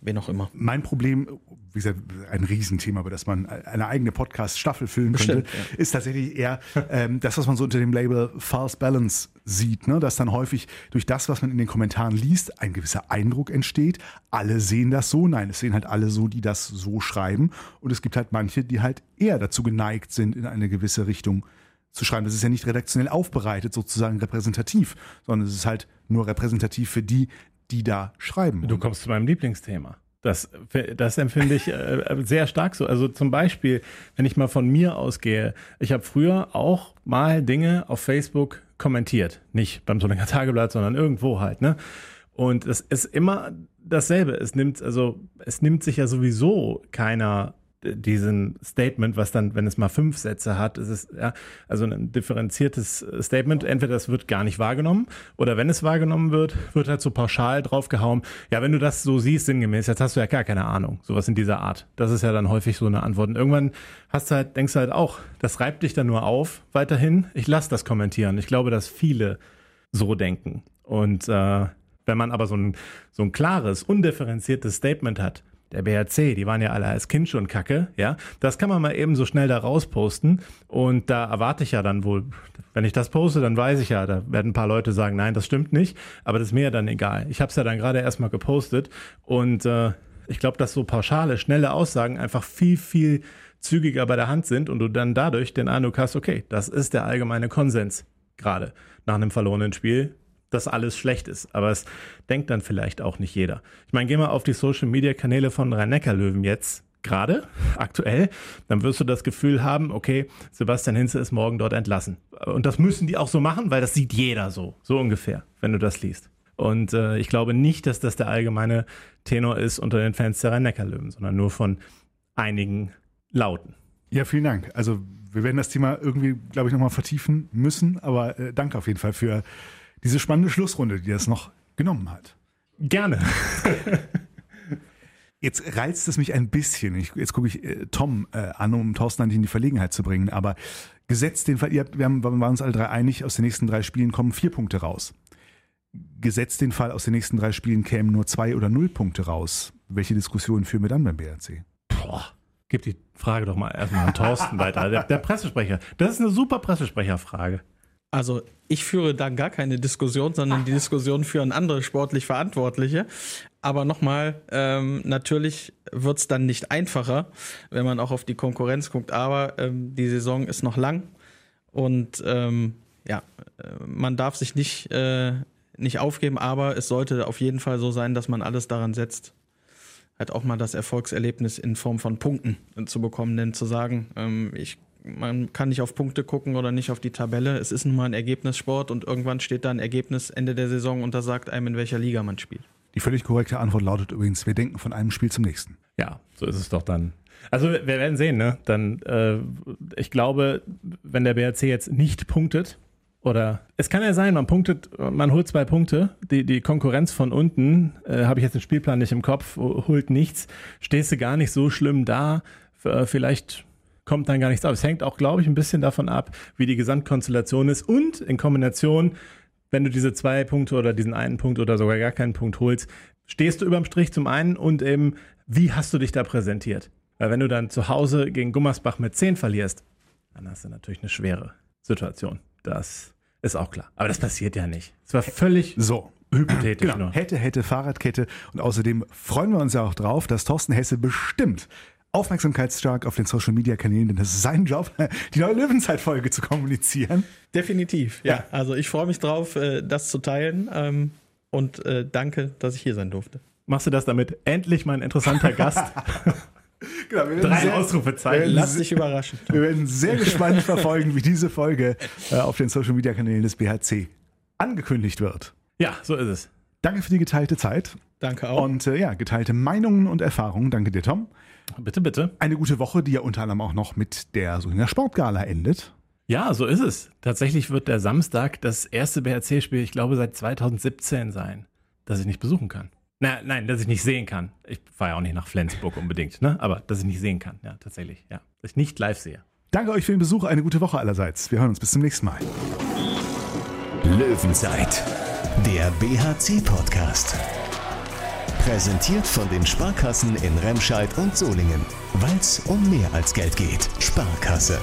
wen auch immer. Mein Problem, wie gesagt, ein Riesenthema, über das man eine eigene Podcast-Staffel füllen könnte, Bestimmt, ja. ist tatsächlich eher ähm, das, was man so unter dem Label False Balance sieht, ne? dass dann häufig durch das, was man in den Kommentaren liest, ein gewisser Eindruck entsteht. Alle sehen das so, nein, es sehen halt alle so, die das so schreiben. Und es gibt halt manche, die halt eher dazu geneigt sind, in eine gewisse Richtung zu schreiben. Das ist ja nicht redaktionell aufbereitet, sozusagen repräsentativ, sondern es ist halt nur repräsentativ für die, die da schreiben. Du kommst zu meinem Lieblingsthema. Das, das empfinde ich äh, sehr stark so. Also zum Beispiel, wenn ich mal von mir ausgehe, ich habe früher auch mal Dinge auf Facebook kommentiert. Nicht beim Solinger Tageblatt, sondern irgendwo halt, ne? Und es ist immer dasselbe. Es nimmt, also, es nimmt sich ja sowieso keiner diesen Statement, was dann, wenn es mal fünf Sätze hat, ist es ja also ein differenziertes Statement. Entweder das wird gar nicht wahrgenommen oder wenn es wahrgenommen wird, wird halt so pauschal draufgehauen. Ja, wenn du das so siehst, sinngemäß, jetzt hast du ja gar keine Ahnung. Sowas in dieser Art. Das ist ja dann häufig so eine Antwort. Und irgendwann hast du halt, denkst du halt auch, das reibt dich dann nur auf weiterhin. Ich lasse das kommentieren. Ich glaube, dass viele so denken. Und äh, wenn man aber so ein, so ein klares, undifferenziertes Statement hat, der BRC, die waren ja alle als Kind schon kacke, ja. Das kann man mal eben so schnell da rausposten. Und da erwarte ich ja dann wohl, wenn ich das poste, dann weiß ich ja, da werden ein paar Leute sagen, nein, das stimmt nicht. Aber das ist mir ja dann egal. Ich habe es ja dann gerade erstmal gepostet. Und äh, ich glaube, dass so pauschale, schnelle Aussagen einfach viel, viel zügiger bei der Hand sind und du dann dadurch den Eindruck hast, okay, das ist der allgemeine Konsens gerade nach einem verlorenen Spiel dass alles schlecht ist. Aber es denkt dann vielleicht auch nicht jeder. Ich meine, geh mal auf die Social Media Kanäle von Rhein-Neckar-Löwen jetzt gerade, aktuell, dann wirst du das Gefühl haben, okay, Sebastian Hinze ist morgen dort entlassen. Und das müssen die auch so machen, weil das sieht jeder so, so ungefähr, wenn du das liest. Und äh, ich glaube nicht, dass das der allgemeine Tenor ist unter den Fans der Rhein-Neckar-Löwen, sondern nur von einigen Lauten. Ja, vielen Dank. Also wir werden das Thema irgendwie, glaube ich, nochmal vertiefen müssen, aber äh, danke auf jeden Fall für diese spannende Schlussrunde, die das noch genommen hat. Gerne. Jetzt reizt es mich ein bisschen. Ich, jetzt gucke ich äh, Tom äh, an, um Thorsten an dich in die Verlegenheit zu bringen. Aber gesetzt den Fall, ihr habt, wir, haben, wir waren uns alle drei einig, aus den nächsten drei Spielen kommen vier Punkte raus. Gesetzt den Fall, aus den nächsten drei Spielen kämen nur zwei oder null Punkte raus. Welche Diskussionen führen wir dann beim BRC? Boah, gib die Frage doch mal erstmal an Thorsten weiter. Der, der Pressesprecher. Das ist eine super Pressesprecherfrage. Also ich führe da gar keine Diskussion, sondern die Diskussion führen andere sportlich Verantwortliche. Aber nochmal, ähm, natürlich wird es dann nicht einfacher, wenn man auch auf die Konkurrenz guckt. Aber ähm, die Saison ist noch lang und ähm, ja, äh, man darf sich nicht, äh, nicht aufgeben, aber es sollte auf jeden Fall so sein, dass man alles daran setzt, halt auch mal das Erfolgserlebnis in Form von Punkten zu bekommen, denn zu sagen, ähm, ich man kann nicht auf Punkte gucken oder nicht auf die Tabelle. Es ist nun mal ein Ergebnissport und irgendwann steht da ein Ergebnis Ende der Saison und da sagt einem, in welcher Liga man spielt. Die völlig korrekte Antwort lautet übrigens, wir denken von einem Spiel zum nächsten. Ja, so ist es doch dann. Also wir werden sehen, ne? Dann, äh, ich glaube, wenn der BRC jetzt nicht punktet, oder es kann ja sein, man punktet, man holt zwei Punkte, die, die Konkurrenz von unten, äh, habe ich jetzt den Spielplan nicht im Kopf, holt nichts, stehst du gar nicht so schlimm da, äh, vielleicht kommt dann gar nichts auf. Es hängt auch, glaube ich, ein bisschen davon ab, wie die Gesamtkonstellation ist und in Kombination, wenn du diese zwei Punkte oder diesen einen Punkt oder sogar gar keinen Punkt holst, stehst du überm Strich zum einen und eben, wie hast du dich da präsentiert? Weil wenn du dann zu Hause gegen Gummersbach mit 10 verlierst, dann hast du natürlich eine schwere Situation. Das ist auch klar. Aber das passiert ja nicht. Es war völlig so. Hypothetisch genau. nur. Hätte, hätte, Fahrradkette. Und außerdem freuen wir uns ja auch drauf, dass Thorsten Hesse bestimmt aufmerksamkeitsstark auf den Social Media Kanälen, denn das ist sein Job, die neue Löwenzeit-Folge zu kommunizieren. Definitiv, ja. ja. Also ich freue mich drauf, äh, das zu teilen ähm, und äh, danke, dass ich hier sein durfte. Machst du das damit? Endlich mal ein interessanter Gast. Genau, Drei sehr, Ausrufezeichen. Lass dich überraschen. Wir werden sehr gespannt verfolgen, wie diese Folge äh, auf den Social Media Kanälen des BHC angekündigt wird. Ja, so ist es. Danke für die geteilte Zeit. Danke auch. Und äh, ja, geteilte Meinungen und Erfahrungen. Danke dir, Tom. Bitte, bitte. Eine gute Woche, die ja unter anderem auch noch mit der Solinger Sportgala endet. Ja, so ist es. Tatsächlich wird der Samstag das erste BRC-Spiel, ich glaube, seit 2017 sein, das ich nicht besuchen kann. Na, nein, dass ich nicht sehen kann. Ich fahre ja auch nicht nach Flensburg unbedingt, ne? aber dass ich nicht sehen kann, ja, tatsächlich, ja. Dass ich nicht live sehe. Danke euch für den Besuch, eine gute Woche allerseits. Wir hören uns bis zum nächsten Mal. Löwenzeit, der BHC-Podcast. Präsentiert von den Sparkassen in Remscheid und Solingen. Weil es um mehr als Geld geht. Sparkasse.